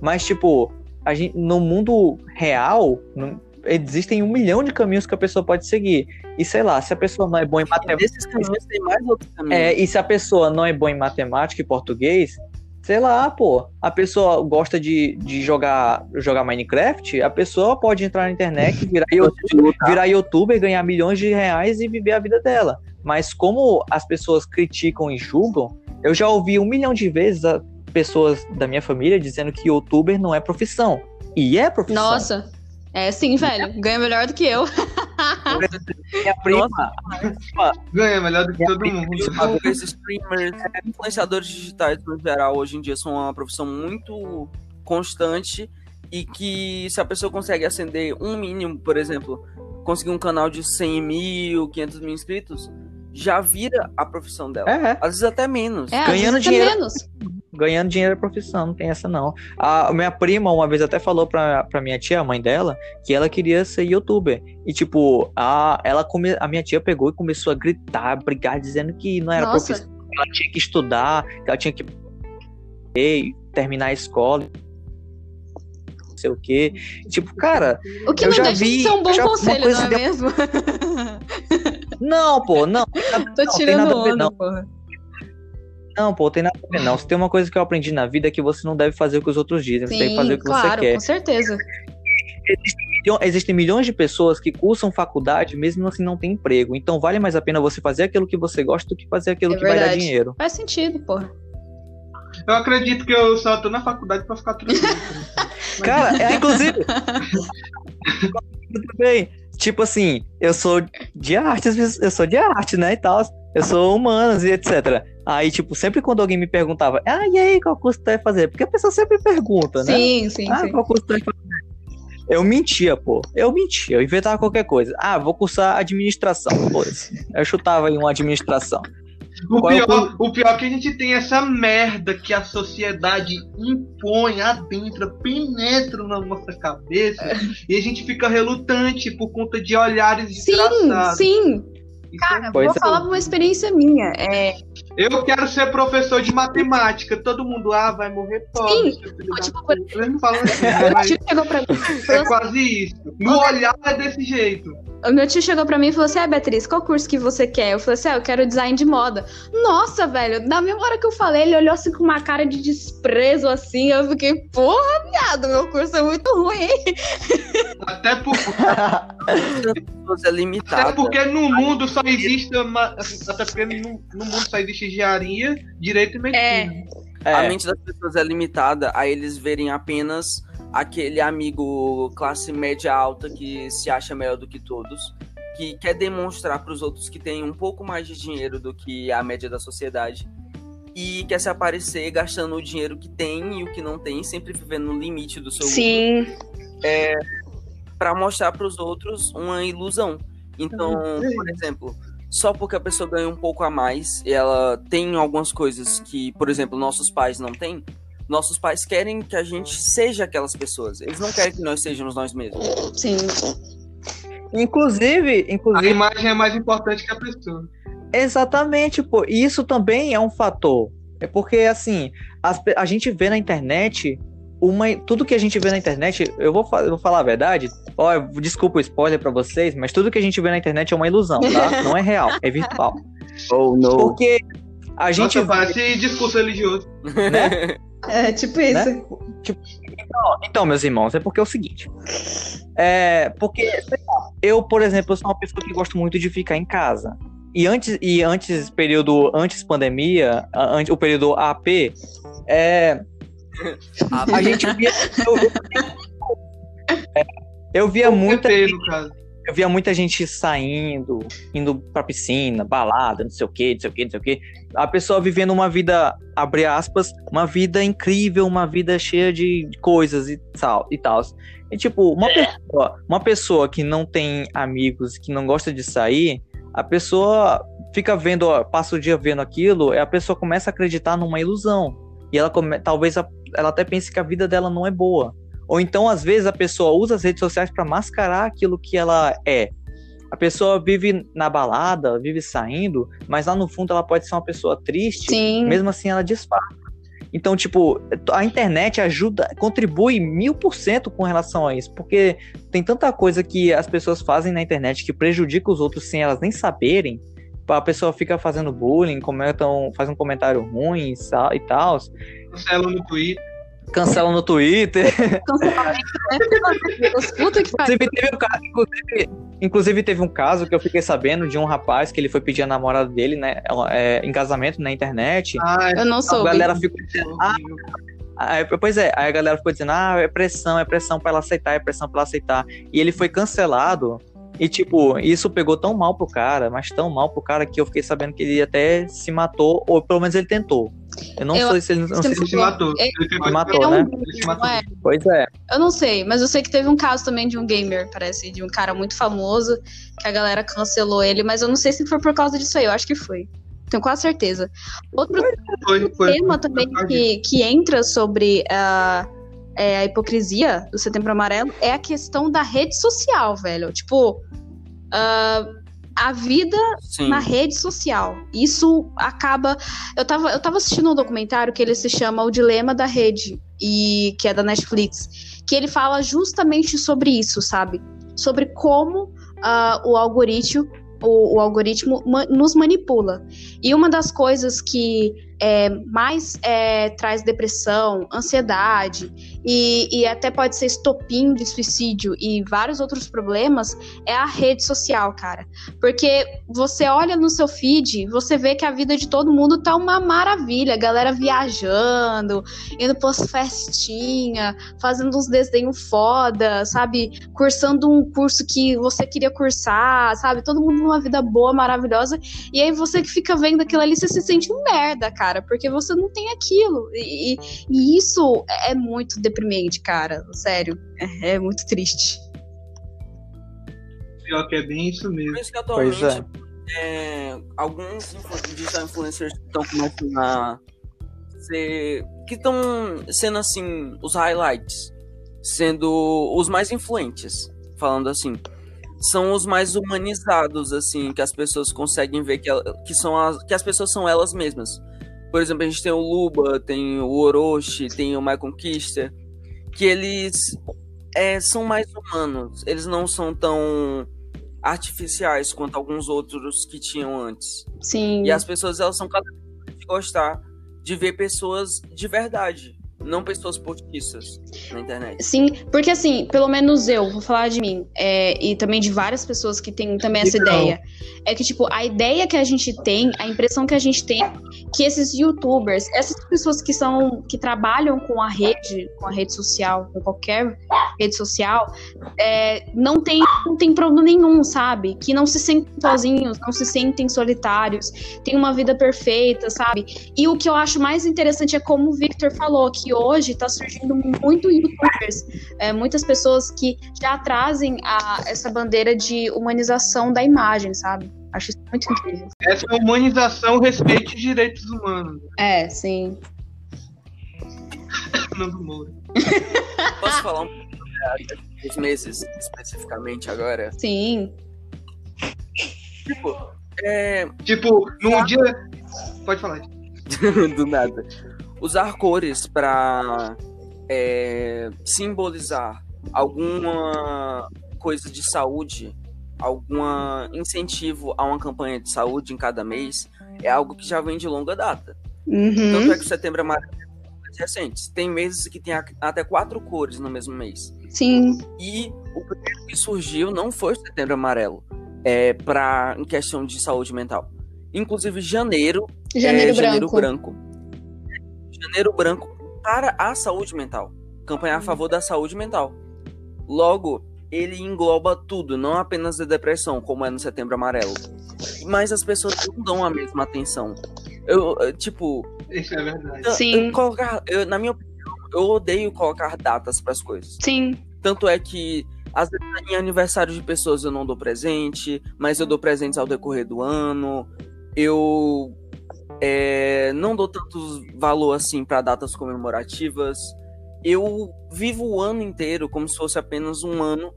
Mas, tipo, a gente, no mundo real, no, existem um milhão de caminhos que a pessoa pode seguir. E sei lá, se a pessoa não é boa em matemática. Desses caminhos tem mais outros caminhos. É, e se a pessoa não é boa em matemática e português, sei lá, pô, a pessoa gosta de, de jogar, jogar Minecraft, a pessoa pode entrar na internet, virar, YouTube, virar youtuber, ganhar milhões de reais e viver a vida dela. Mas como as pessoas criticam e julgam, eu já ouvi um milhão de vezes pessoas da minha família dizendo que youtuber não é profissão. E é profissão. Nossa, é sim, velho. Ganha melhor do que eu. minha prima. Ganha melhor do que todo mundo. Youtubers, streamers, influenciadores digitais no geral, hoje em dia são uma profissão muito constante e que se a pessoa consegue acender um mínimo, por exemplo, conseguir um canal de 100 mil, 500 mil inscritos, já vira a profissão dela. É. Às vezes até menos. É, Ganhando dinheiro. menos. ganhando dinheiro é profissão, não tem essa não. A minha prima uma vez até falou pra, pra minha tia, a mãe dela, que ela queria ser youtuber. E tipo, a, ela come, a minha tia pegou e começou a gritar, brigar, dizendo que não era Nossa. profissão, que ela tinha que estudar, que ela tinha que terminar a escola. Não sei o quê. E, tipo, cara, O que Eu não já deixa vi- de ser um bom conselho, não é de- mesmo? não, pô, não. Tô não, tirando nada a ver, onda, não. porra. Não, pô, tem nada a ver, não. Se tem uma coisa que eu aprendi na vida é que você não deve fazer o que os outros dizem, você tem que fazer Sim, o que claro, você quer. com certeza. Existem milhões de pessoas que cursam faculdade mesmo assim não tem emprego. Então vale mais a pena você fazer aquilo que você gosta do que fazer aquilo É que vai dar verdade. dinheiro. Faz sentido, porra. Eu acredito que eu só tô na faculdade pra ficar tranquilo. Cara, é, inclusive. Tudo bem. Tipo assim, eu sou de artes, eu sou de arte, né? E tal. Eu sou humanas e etc. Aí, tipo, sempre quando alguém me perguntava, ah, e aí, qual curso tu vai fazer? Porque a pessoa sempre pergunta, né? Sim, sim, Ah, sim. qual curso tu vai fazer? Eu mentia, pô. Eu mentia, eu inventava qualquer coisa. Ah, vou cursar administração. Foda-se. Eu chutava em uma administração. O Qual é o pior, o pior é que a gente tem essa merda que a sociedade impõe, adentra, penetra na nossa cabeça e a gente fica relutante por conta de olhares Sim, desgraçados. sim. É Cara, Pois vou é. falar uma experiência minha. É, Eu quero ser professor de matemática. Todo mundo, ah, vai morrer pobre. Sim, tipo. Eles não assim, meu mas tio chegou pra mim. e falou é assim- quase isso. No olhar é desse jeito. O meu tio chegou pra mim e falou assim: Ah, Beatriz, qual curso que você quer? Eu falei assim: Ah, eu quero design de moda. Nossa, velho, na mesma hora que eu falei, ele olhou assim com uma cara de desprezo, assim. Eu fiquei, porra, viado, meu curso é muito ruim, hein? Até, por, pessoas é até limitada. porque no mundo só existe. uma- até porque no, no mundo só existe engenharia, direito e medicina. A É, mente das pessoas é limitada a eles verem apenas aquele amigo classe média alta que se acha melhor do que todos, que quer demonstrar para os outros que tem um pouco mais de dinheiro do que a média da sociedade e quer se aparecer gastando o dinheiro que tem e o que não tem, sempre vivendo no limite do seu Sim. para mostrar para os outros uma ilusão. Então, por exemplo, só porque a pessoa ganha um pouco a mais e ela tem algumas coisas que, por exemplo, nossos pais não têm, nossos pais querem que a gente seja aquelas pessoas. Eles não querem que nós sejamos nós mesmos. Sim. inclusive, A inclusive, imagem é mais importante que a pessoa. exatamente, pô. E isso também é um fator. É porque, assim, as pe- a gente vê na internet uma, tudo que a gente vê na internet, eu vou, eu vou falar a verdade. Ó, desculpa o spoiler pra vocês, mas tudo que a gente vê na internet é uma ilusão, tá? Não é real, é virtual. Oh, no. Porque a gente Nossa, parece discurso religioso. né? É, tipo isso. Né? Tipo, então, então, meus irmãos, é porque é o seguinte. É, porque, eu, por exemplo, sou uma pessoa que gosto muito de ficar em casa. E antes, e antes período antes pandemia, antes, o período AP, é, a gente via, eu, é, eu via muita eu via muita gente saindo, indo pra piscina, balada, não sei o que, não sei o que, não sei o que. A pessoa vivendo uma vida, abre aspas, uma vida incrível, uma vida cheia de coisas e tal. E, tal. e tipo, uma, pessoa, uma pessoa que não tem amigos, que não gosta de sair, a pessoa fica vendo, ó, passa o dia vendo aquilo, e a pessoa começa a acreditar numa ilusão. E ela come, talvez a- ela até pense que a vida dela não é boa. Ou então, às vezes, a pessoa usa as redes sociais para mascarar aquilo que ela é. a pessoa vive na balada, vive saindo, mas lá no fundo ela pode ser uma pessoa triste, Sim. mesmo assim ela disfarça. Então, tipo, a internet ajuda, contribui mil por cento com relação a isso, porque tem tanta coisa que as pessoas fazem na internet que prejudica os outros sem elas nem saberem. A pessoa fica fazendo bullying, comentam, faz um comentário ruim e tal, Cancela no Twitter. cancela no Twitter. Cancelamento, né? Deus, Puta que pariu. Inclusive teve, um caso, que eu fiquei sabendo de um rapaz que ele foi pedir a namorada dele, né, é, em casamento na internet. Ah, Eu não A soube. galera ficou dizendo, ah, Aí, pois é, aí a galera ficou dizendo, ah, é pressão, é pressão pra ela aceitar, é pressão pra ela aceitar. E ele foi cancelado. E, tipo, isso pegou tão mal pro cara, mas tão mal pro cara que eu fiquei sabendo que ele até se matou, ou pelo menos ele tentou. Eu não Eu- sei se ele. Não sei Ele se... se matou. É- Ele ficou Se matou, É um né? Ele se gamer, matou. não é? Pois é. Eu não sei, mas eu sei que teve um caso também de um gamer, parece, de um cara muito famoso, que a galera cancelou ele, mas eu não sei se foi por causa disso aí, eu acho que foi. Tenho quase certeza. Outro Foi, foi. tema também que, que entra sobre a, é, a hipocrisia do Setembro Amarelo é a questão da rede social, velho. Tipo, ah, a vida Sim. na rede social. Isso acaba. Eu tava, eu tava assistindo um documentário que ele se chama O Dilema da Rede, e que é da Netflix, que ele fala justamente sobre isso, sabe? Sobre como ah, o algoritmo. O, o algoritmo ma- nos manipula. E uma das coisas que é, mais é, traz depressão, ansiedade e, e até pode ser estopim de suicídio e vários outros problemas é a rede social, cara. Porque você olha no seu feed, você vê que a vida de todo mundo tá uma maravilha. Galera viajando, indo pras festinha, fazendo uns desenhos foda, sabe? Cursando um curso que você queria cursar, sabe? Todo mundo numa vida boa, maravilhosa. E aí você que fica vendo aquilo ali, você se sente um merda, cara, porque você não tem aquilo. E, e- isso é muito deprimente, cara. Sério. É, é muito triste. Pior que é bem isso mesmo. Por isso que Pois atualmente é. é, alguns digital influencers estão começando a ser. que estão sendo assim, os highlights, sendo os mais influentes, falando assim. São os mais humanizados, assim, que as pessoas conseguem ver que, que, são as, que as pessoas são elas mesmas. Por exemplo, a gente tem o Luba, tem o Orochi, tem o My Conquista, que eles é, são mais humanos. Eles não são tão artificiais quanto alguns outros que tinham antes. Sim. E as pessoas elas são cada vez mais de gostar de ver pessoas de verdade, não pessoas postiças na internet. Sim, porque assim, pelo menos eu, vou falar de mim, é, e também de várias pessoas que têm também essa Então. ideia. É que, tipo, a ideia que a gente tem, a impressão que a gente tem, que esses youtubers, essas pessoas que são, que trabalham com a rede, com a rede social, com qualquer rede social, é, não, tem, não tem problema nenhum, sabe? Que não se sentem sozinhos, não se sentem solitários, têm uma vida perfeita, sabe? E o que eu acho mais interessante é como o Victor falou, que hoje tá surgindo muito youtubers, é, muitas pessoas que já trazem a, essa bandeira de humanização da imagem, sabe? Acho isso muito incrível. Essa humanização, respeito e direitos humanos. É, sim. Nando Moura. Posso falar um pouco sobre os meses especificamente agora? Sim. Tipo, é, Tipo, num dia. Pode falar. do nada. Usar cores para simbolizar alguma coisa de saúde, algum incentivo a uma campanha de saúde em cada mês, é algo que já vem de longa data. Tanto Uhum. é que o setembro amarelo é mais recente. Tem meses que tem até quatro cores no mesmo mês. Sim. E o primeiro que surgiu não foi o setembro amarelo, é para em questão de saúde mental. Inclusive janeiro Janeiro, é, Janeiro branco. Branco. Janeiro Branco para a saúde mental. Campanha a favor da saúde mental. Logo, ele engloba tudo, não apenas a depressão, como é no Setembro Amarelo. Mas as pessoas não dão a mesma atenção. Eu, eu, tipo, Isso é verdade. eu- Sim. eu colocar, eu- na minha opinião, eu odeio colocar datas para as coisas. Sim. Tanto é que, às vezes, em aniversário de pessoas eu não dou presente, mas eu dou presentes ao decorrer do ano. Eu é, não dou tanto valor assim para datas comemorativas. Eu vivo o ano inteiro como se fosse apenas um ano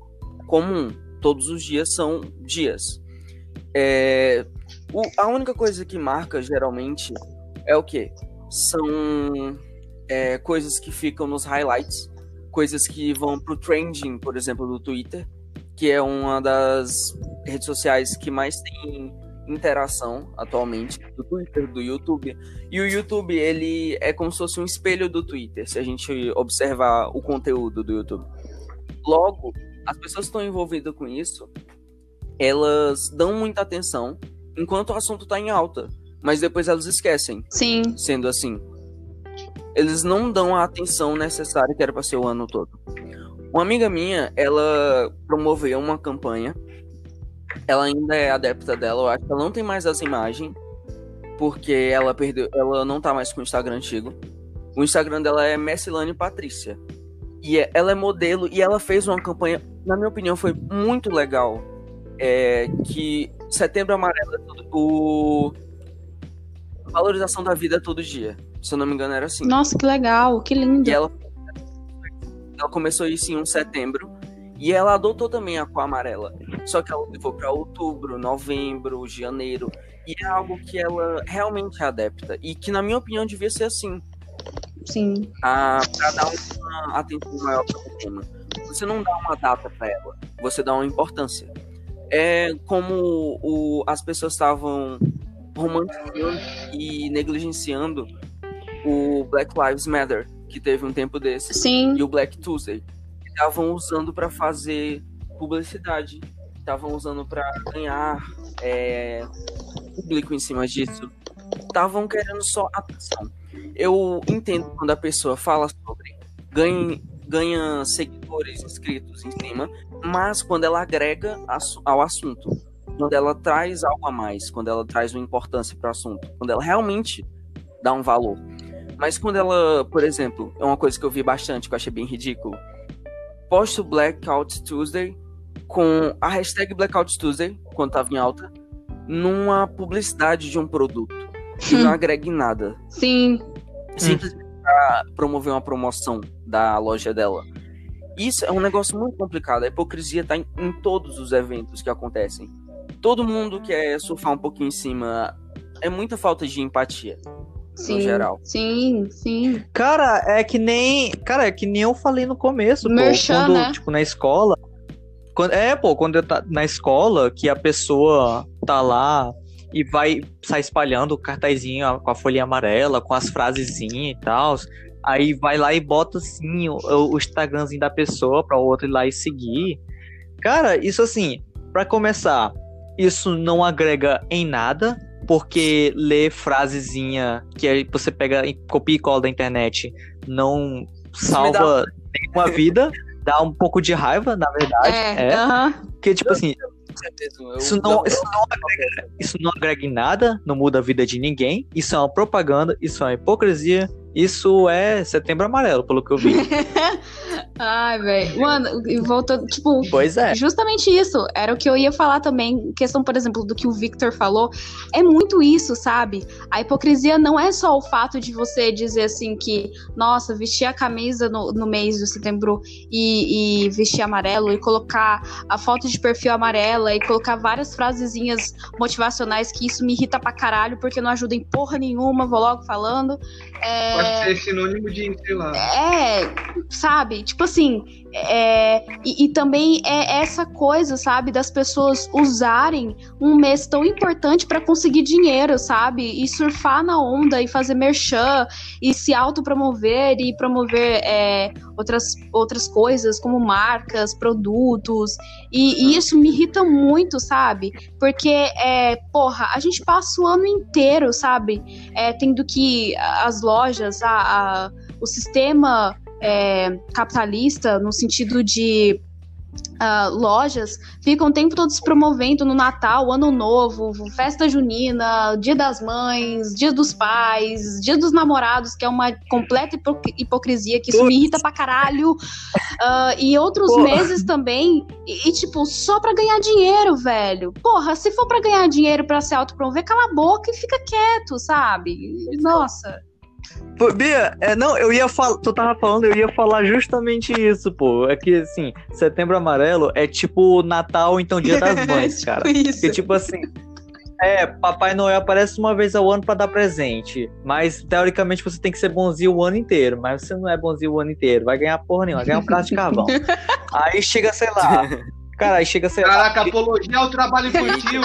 comum. todos os dias são dias. É, o, a única coisa que marca geralmente é o que? São é, coisas que ficam nos highlights, coisas que vão pro trending, por exemplo, do Twitter, que é uma das redes sociais que mais tem interação atualmente do Twitter, do YouTube. E o YouTube, ele é como se fosse um espelho do Twitter, se a gente observar o conteúdo do YouTube. Logo, as pessoas que estão envolvidas com isso, elas dão muita atenção enquanto o assunto está em alta, mas depois elas esquecem. Sim. Sendo assim, eles não dão a atenção necessária que era para ser o ano todo. Uma amiga minha, ela promoveu uma campanha ela ainda é adepta dela, eu acho que ela não tem mais essa imagem, porque ela perdeu, ela não tá mais com o Instagram antigo. O Instagram dela é Messilane Patrícia. E é, ela é modelo e ela fez uma campanha, na minha opinião, foi muito legal. É, que Setembro Amarelo é tudo, o valorização da vida todo dia. Se eu não me engano, era assim. Nossa, que legal, que lindo. E ela, ela começou isso em um setembro. E ela adotou também a cor amarela. Só que ela levou para outubro, novembro, janeiro. E é algo que ela realmente é adepta. E que, na minha opinião, devia ser assim. Sim. Ah, para dar uma atenção maior para o tema. Você não dá uma data para ela, você dá uma importância. É como o, as pessoas estavam romantizando e negligenciando o Black Lives Matter, que teve um tempo desse. Sim. E o Black Tuesday estavam usando para fazer publicidade, estavam usando para ganhar é, público em cima disso, estavam querendo só atenção. Eu entendo quando a pessoa fala sobre ganha, ganha seguidores inscritos em cima, mas quando ela agrega ao assunto, quando ela traz algo a mais, quando ela traz uma importância para o assunto, quando ela realmente dá um valor. Mas quando ela, por exemplo, é uma coisa que eu vi bastante, que eu achei bem ridículo, posto Blackout Tuesday com a hashtag Blackout Tuesday, quando tava em alta, numa publicidade de um produto que não agrega em nada. Sim. Simplesmente pra promover uma promoção da loja dela. Isso é um negócio muito complicado. A hipocrisia tá em, em todos os eventos que acontecem. Todo mundo quer surfar um pouquinho em cima. É muita falta de empatia sim, no geral. Sim, sim. Cara, é que nem. Cara, é que nem eu falei no começo, Merchan, pô. Quando, né? tipo, na escola. Quando, é, pô, quando eu tá na escola, que a pessoa tá lá e vai sair espalhando o cartazinho com a folhinha amarela, com as frasezinhas e tal. Aí vai lá e bota assim o, o Instagramzinho da pessoa para o outro ir lá e seguir. Cara, isso assim, para começar, isso não agrega em nada, porque ler frasezinha que aí você pega, copia e cola da internet, não salva nenhuma vida, dá um pouco de raiva, na verdade. É, É, aham. porque, tipo assim, isso não, isso, não agrega, isso não agrega em nada, não muda a vida de ninguém. Isso é uma propaganda, isso é uma hipocrisia. Isso é setembro amarelo, pelo que eu vi. Ai, velho. Mano, voltando, tipo, pois é. Justamente isso, era o que eu ia falar também, questão, por exemplo, do que o Victor falou, é muito isso, sabe? A hipocrisia não é só o fato de você dizer assim que, nossa, vestir a camisa no, no mês de setembro e, e vestir amarelo e colocar a foto de perfil amarela e colocar várias frasezinhas motivacionais que isso me irrita pra caralho porque não ajuda em porra nenhuma, vou logo falando. É... Pode ser sinônimo de, sei lá. É, sabe? Tipo assim, é, e, e, também é essa coisa, sabe, das pessoas usarem um mês tão importante para conseguir dinheiro, sabe? E surfar na onda e fazer merchan e se autopromover e promover é, outras, outras coisas como marcas, produtos. E, e, isso me irrita muito, sabe? Porque, é, porra, a gente passa o ano inteiro, sabe? É, tendo que as lojas, a, a o sistema é, capitalista, no sentido de uh, lojas, ficam o tempo todo se promovendo no Natal, Ano Novo, festa junina, Dia das Mães, Dia dos Pais, Dia dos Namorados, que é uma completa hipo hipocrisia, que isso me irrita pra caralho. Uh, e outros Porra. meses também, e, e, tipo, só pra ganhar dinheiro, velho. Porra, se for pra ganhar dinheiro pra se autopromover, cala a boca e fica quieto, sabe? Nossa. Pô, Bia, é, não, eu ia falar. Tu tava falando, eu ia falar justamente isso, pô. É que, assim, setembro amarelo é tipo Natal, então Dia das Mães, cara. Tipo isso. Que, tipo assim. É, Papai Noel aparece uma vez ao ano pra dar presente. Mas, teoricamente, você tem que ser bonzinho o ano inteiro. Mas você não é bonzinho o ano inteiro. Vai ganhar porra nenhuma, vai ganhar um prato de carvão. aí chega, sei lá. Cara, aí chega, sei lá. Caraca, apologia ao trabalho infantil.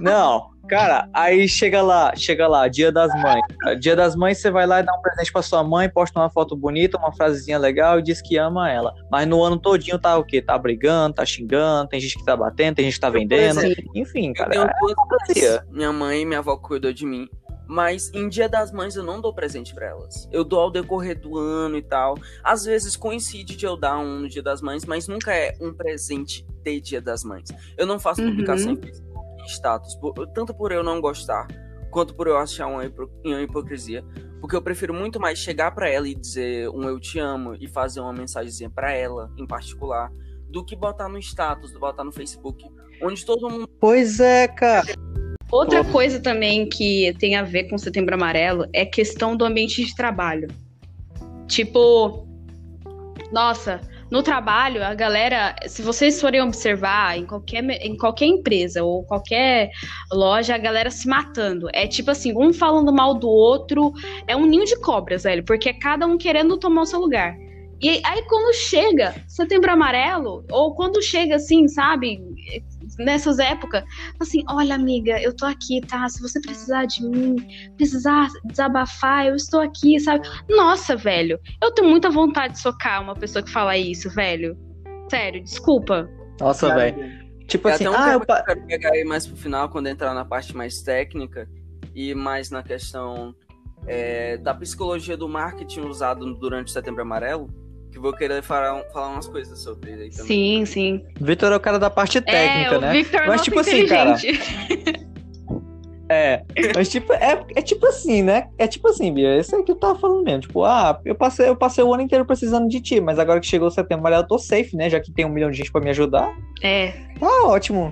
Não, cara, aí chega lá, chega lá, dia das mães. Dia das mães, você vai lá e dá um presente pra sua mãe, posta uma foto bonita, uma frasezinha legal e diz que ama ela. Mas no ano todinho tá o quê? Tá brigando, tá xingando, tem gente que tá batendo, tem gente que tá vendendo. Sim. Enfim, Eu cara. tenho é mães. Minha mãe e minha avó cuidam de mim. Mas em dia das mães eu não dou presente pra elas. Eu dou ao decorrer do ano e tal. Às vezes coincide de eu dar um no dia das mães, mas nunca é um presente de dia das mães. Eu não faço Uhum. publicação em Facebook, status, por- tanto por eu não gostar, quanto por eu achar uma, hipro- uma hipocrisia. Porque eu prefiro muito mais chegar pra ela e dizer um eu te amo e fazer uma mensagenzinha pra ela, em particular, do que botar no status, botar no Facebook, onde todo mundo Pois é, cara. Outra coisa também que tem a ver com Setembro Amarelo é questão do ambiente de trabalho. Tipo, nossa, no trabalho, a galera, se vocês forem observar em qualquer, em qualquer empresa ou qualquer loja, a galera se matando. É tipo assim, um falando mal do outro, é um ninho de cobras, velho, porque é cada um querendo tomar o seu lugar. E aí quando chega Setembro Amarelo, ou quando chega assim, sabe, nessas épocas, assim, olha, amiga, eu tô aqui, tá? Se você precisar de mim, precisar desabafar, eu estou aqui, sabe? Nossa, velho, eu tenho muita vontade de socar uma pessoa que fala isso, velho. Sério, desculpa. Nossa, velho. Tipo É assim, até um ah, eu pa- quero pegar aí mais pro final, quando entrar na parte mais técnica e mais na questão é, da psicologia do marketing usado durante o Setembro Amarelo, que vou querer falar, falar umas coisas sobre ele aí também. Sim, sim. Vitor é o cara da parte técnica, é, o né? Victor é Mas, tipo assim, cara. É, mas tipo, é, é tipo assim, né? É tipo assim, Bia, isso aí que eu tava falando mesmo. Tipo, ah, eu passei, eu passei o ano inteiro precisando de ti, mas agora que chegou o setembro eu tô safe, né? Já que tem um milhão de gente pra me ajudar. É, Tá ótimo.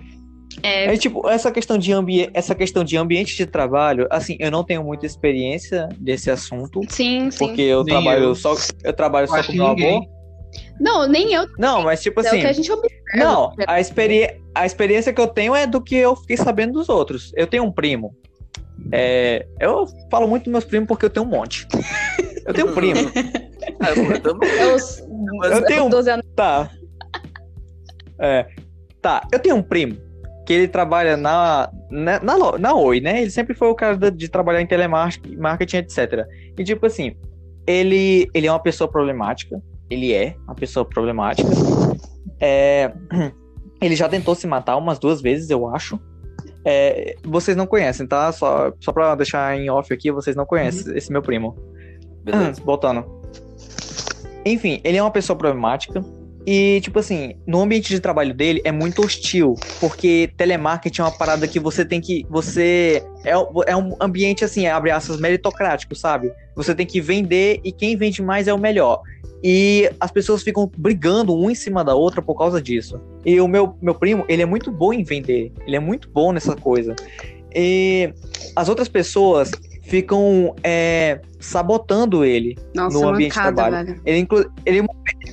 É, É tipo, essa questão de ambiente, essa questão de ambiente de trabalho, assim, eu não tenho muita experiência desse assunto, sim, sim. porque eu Nem trabalho eu. só eu trabalho só com meu avô. Não, nem eu. Não, mas tipo é o assim, que a gente observa. Não, a, experi a experiência que eu tenho é do que eu fiquei sabendo dos outros. Eu tenho um primo. É, eu falo muito dos meus primos porque eu tenho um monte. Eu tenho um primo. Ah, eu. É Eu tenho um- 12 anos. Tá. É. Tá, eu tenho um primo que ele trabalha na, na, na, na Oi, né? Ele sempre foi o cara da- de trabalhar em telemarketing, marketing, etc. E tipo assim, ele, ele é uma pessoa problemática. Ele é uma pessoa problemática. É, ele já tentou se matar umas duas vezes, eu acho. É, vocês não conhecem, tá? Só, só pra deixar em off aqui, vocês não conhecem esse meu primo. Beleza. Voltando. Enfim, ele é uma pessoa problemática. E, tipo assim, no ambiente de trabalho dele é muito hostil. Porque telemarketing é uma parada que você tem que. Você. É, é um ambiente, assim, abre aspas, meritocrático, sabe? Você tem que vender e quem vende mais é o melhor. E as pessoas ficam brigando um em cima da outra por causa disso. E o meu, meu primo, ele é muito bom em vender. Ele é muito bom nessa coisa. E as outras pessoas ficam é, sabotando ele Nossa, no ambiente de mancada, trabalho. velho. Ele, inclu... ele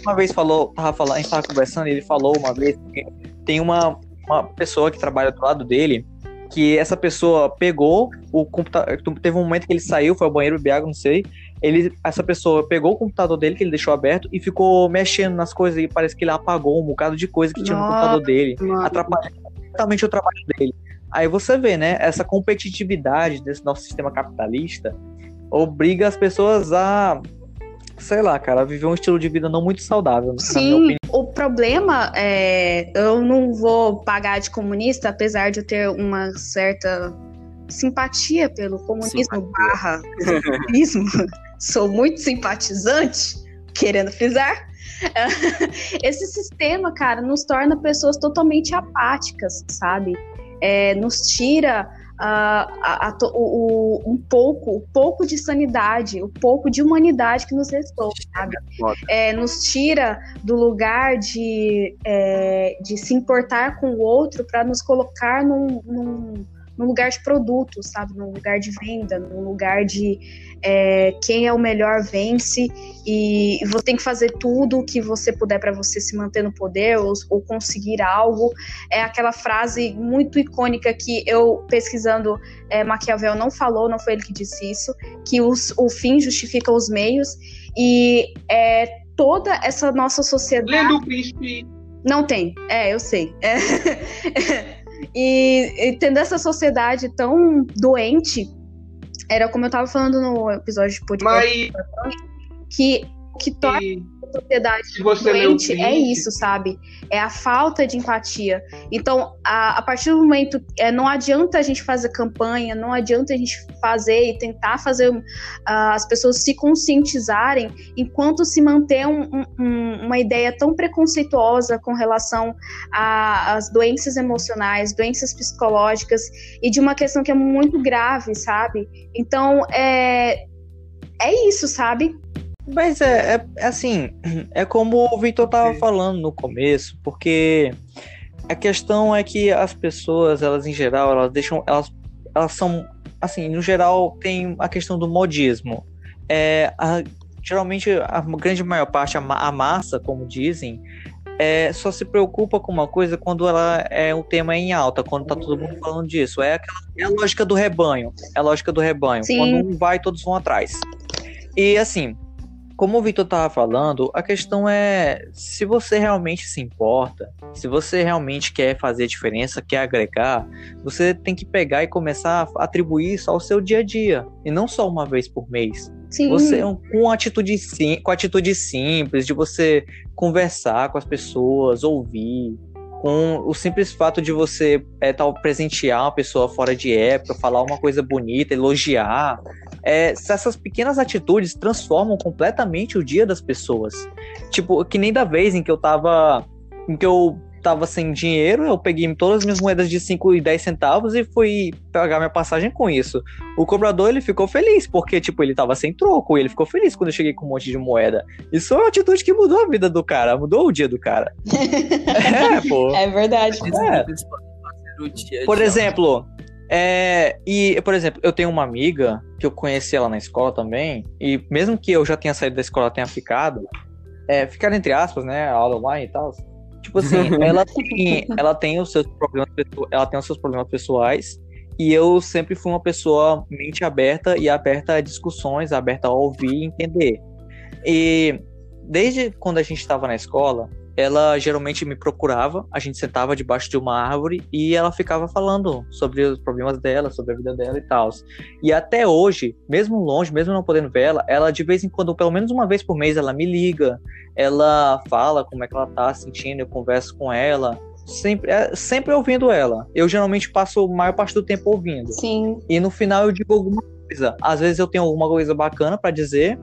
uma vez- falou, tava falando, a gente tava conversando, ele falou uma vez que tem uma, uma pessoa que trabalha do lado dele, que essa pessoa pegou o computador. Teve um momento que ele saiu, foi ao banheiro beber água, não sei. Ele, essa pessoa pegou o computador dele, que ele deixou aberto, e ficou mexendo nas coisas, e parece que ele apagou um bocado de coisa que tinha no computador dele atrapalhando completamente o trabalho dele. Aí você vê, né, essa competitividade desse nosso sistema capitalista obriga as pessoas a, sei lá, cara, a viver um estilo de vida não muito saudável, na minha Sim, opinião. o problema é. Eu não vou pagar de comunista, apesar de eu ter uma certa simpatia pelo comunismo Simpatia. barra comunismo. Sou muito simpatizante, querendo frisar. Esse sistema, cara, nos torna pessoas totalmente apáticas, sabe? É, nos tira a- a o- o- um pouco, o pouco de sanidade, o pouco de humanidade que nos restou, sabe? É, nos tira do lugar de, é, de se importar com o outro para nos colocar num, num, no lugar de produto, sabe? No lugar de venda, no lugar de é, quem é o melhor vence e você tem que fazer tudo o que você puder para você se manter no poder ou, ou, conseguir algo. É aquela frase muito icônica que eu pesquisando é, Maquiavel não falou, não foi ele que disse isso, que os, o fim justifica os meios e é, toda essa nossa sociedade. Lendo o príncipe. Não tem, é, eu sei. É. e, e tendo essa sociedade tão doente, era como eu tava falando no episódio de podcast, Mas... que que torna sociedade doente é isso, sabe? É a falta de empatia. Então, a, a partir do momento, é, não adianta a gente fazer campanha, não adianta a gente fazer e tentar fazer uh, as pessoas se conscientizarem enquanto se manter um, um, uma ideia tão preconceituosa com relação às doenças emocionais, doenças psicológicas e de uma questão que é muito grave, sabe? Então, é, é isso, sabe? Mas é, é, é assim, é como o Victor tava falando no começo, porque a questão é que as pessoas, elas em geral, elas deixam, elas, elas são, assim, no geral tem a questão do modismo. É, a, geralmente a grande maior parte, a, a massa, como dizem, é, só se preocupa com uma coisa quando ela é um tema em alta, quando tá todo mundo falando disso. É, aquela, é a lógica do rebanho. É a lógica do rebanho. Sim. Quando um vai, todos vão atrás. E assim, como o Vitor estava falando, a questão é se você realmente se importa, se você realmente quer fazer diferença, quer agregar, você tem que pegar e começar a atribuir isso ao seu dia a dia, e não só uma vez por mês. Sim. Você com atitude sim, com atitude simples de você conversar com as pessoas, ouvir, com o simples fato de você é, tal, presentear uma pessoa fora de época, falar uma coisa bonita, elogiar, é, essas pequenas atitudes transformam completamente o dia das pessoas. Tipo, que nem da vez em que eu tava. Em que eu tava sem dinheiro, eu peguei todas as minhas moedas de 5 e 10 centavos e fui pagar minha passagem com isso. O cobrador, ele ficou feliz, porque, tipo, ele tava sem troco, e ele ficou feliz quando eu cheguei com um monte de moeda. Isso é uma atitude que mudou a vida do cara, mudou o dia do cara. é, pô. É verdade. É. Por exemplo, é, e, por exemplo, eu tenho uma amiga que eu conheci ela na escola também, e mesmo que eu já tenha saído da escola, tenha ficado, é, ficar entre aspas, né, aula online e tal, tipo assim, ela tem, ela tem os seus problemas, ela tem os seus problemas pessoais, e eu sempre fui uma pessoa mente aberta e aberta a discussões, aberta a ouvir e entender. E desde quando a gente estava na escola, ela geralmente me procurava, a gente sentava debaixo de uma árvore e ela ficava falando sobre os problemas dela, sobre a vida dela e tal. E até hoje, mesmo longe, mesmo não podendo ver ela, ela de vez em quando, pelo menos uma vez por mês, ela me liga, ela fala como é que ela tá sentindo, eu converso com ela. Sempre, é, sempre ouvindo ela. Eu geralmente passo a maior parte do tempo ouvindo. Sim. E no final eu digo alguma coisa. Às vezes eu tenho alguma coisa bacana para dizer.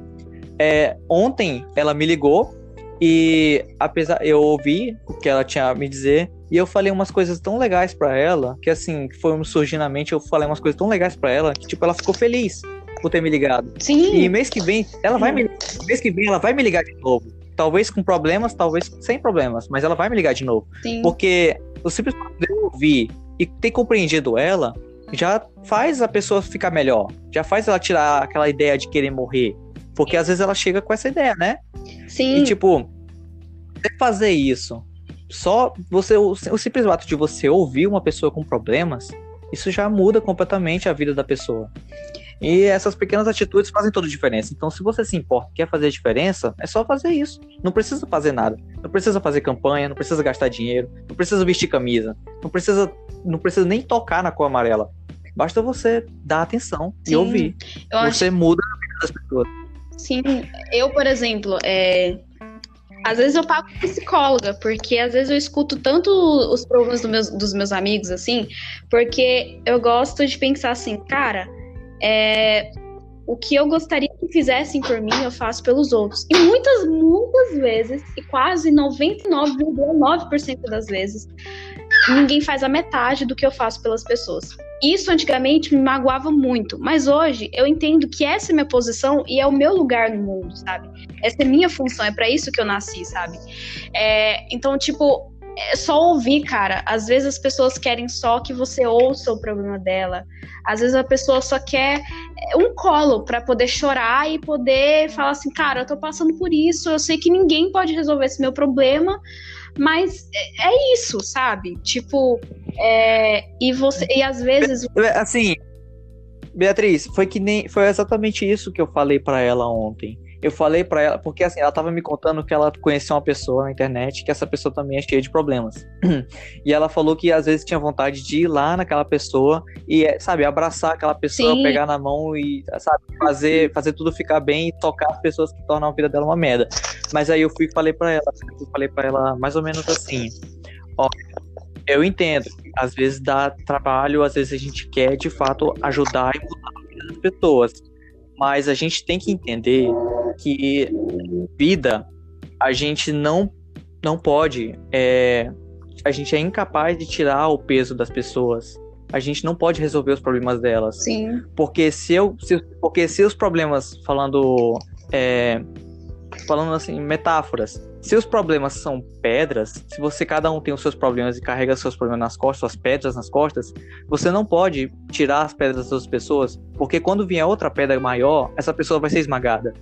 É, ontem ela me ligou e apesar eu ouvi o que ela tinha a me dizer e eu falei umas coisas tão legais para ela, que assim, foi surgindo na mente, eu falei umas coisas tão legais para ela, que tipo ela ficou feliz por ter me ligado. Sim. E mês que vem, ela vai me mês que vem ela vai me ligar de novo. Talvez com problemas, talvez sem problemas, mas ela vai me ligar de novo. Sim. Porque o simples fato de eu ouvir e ter compreendido ela já faz a pessoa ficar melhor, já faz ela tirar aquela ideia de querer morrer, porque às vezes ela chega com essa ideia, né? Sim. E tipo, fazer isso, só você o, o simples ato de você ouvir uma pessoa com problemas, isso já muda completamente a vida da pessoa. E essas pequenas atitudes fazem toda a diferença. Então, se você se importa, quer fazer a diferença, é só fazer isso. Não precisa fazer nada. Não precisa fazer campanha, não precisa gastar dinheiro, não precisa vestir camisa, não precisa, não precisa nem tocar na cor amarela. Basta você dar atenção Sim, e ouvir. Você acho... muda a vida das pessoas. Sim, eu, por exemplo, é, às vezes eu pago psicóloga, porque às vezes eu escuto tanto os problemas do meus, dos meus amigos, assim, porque eu gosto de pensar assim, cara, é, o que eu gostaria que fizessem por mim, eu faço pelos outros. E muitas, muitas vezes, e quase 99,9% das vezes, ninguém faz a metade do que eu faço pelas pessoas. Isso antigamente me magoava muito, mas hoje eu entendo que essa é minha posição e é o meu lugar no mundo, sabe? Essa é minha função, é para isso que eu nasci, sabe? É, então, tipo, é só ouvir, cara. Às vezes as pessoas querem só que você ouça o problema dela. Às vezes a pessoa só quer é, um colo para poder chorar e poder falar assim, cara, eu tô passando por isso, eu sei que ninguém pode resolver esse meu problema, mas é, é isso, sabe? Tipo, é, e você e às vezes assim, Beatriz, foi que nem foi exatamente isso que eu falei para ela ontem eu falei para ela, porque assim, ela tava me contando que ela conheceu uma pessoa na internet, que essa pessoa também é cheia de problemas. e ela falou que às vezes tinha vontade de ir lá naquela pessoa e, sabe, abraçar aquela pessoa, Sim. pegar na mão e, sabe, fazer, fazer tudo ficar bem e tocar as pessoas que tornam a vida dela uma merda. Mas aí eu fui e falei para ela, eu falei para ela mais ou menos assim: ó, eu entendo, às vezes dá trabalho, às vezes a gente quer de fato ajudar e mudar a vida das pessoas mas a gente tem que entender que vida a gente não não pode é, a gente é incapaz de tirar o peso das pessoas. A gente não pode resolver os problemas delas. Sim. Porque se eu se, porque se os problemas falando é, falando assim metáforas se os problemas são pedras, se você cada um tem os seus problemas e carrega seus problemas nas costas, suas pedras nas costas, você não pode tirar as pedras das pessoas, porque quando vier outra pedra maior, essa pessoa vai ser esmagada.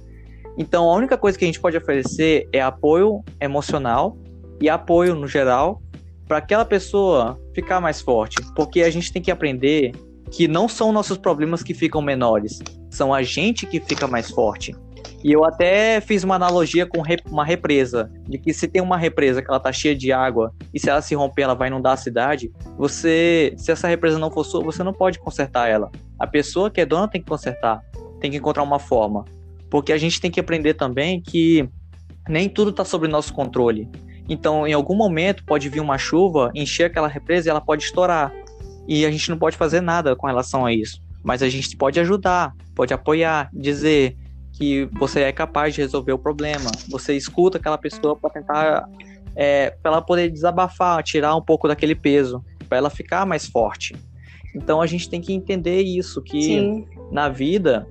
Então, a única coisa que a gente pode oferecer é apoio emocional e apoio no geral para aquela pessoa ficar mais forte, porque a gente tem que aprender que não são nossos problemas que ficam menores, são a gente que fica mais forte. E eu até fiz uma analogia com uma represa, de que se tem uma represa que ela tá cheia de água e se ela se romper ela vai inundar a cidade, você, se essa represa não for sua, você não pode consertar ela. A pessoa que é dona tem que consertar, tem que encontrar uma forma. Porque a gente tem que aprender também que nem tudo está sob nosso controle. Então, em algum momento pode vir uma chuva, encher aquela represa e ela pode estourar. E a gente não pode fazer nada com relação a isso. Mas a gente pode ajudar, pode apoiar, dizer: que você é capaz de resolver o problema. Você escuta aquela pessoa para tentar, é, para ela poder desabafar, tirar um pouco daquele peso, para ela ficar mais forte. Então a gente tem que entender isso que Sim. na vida,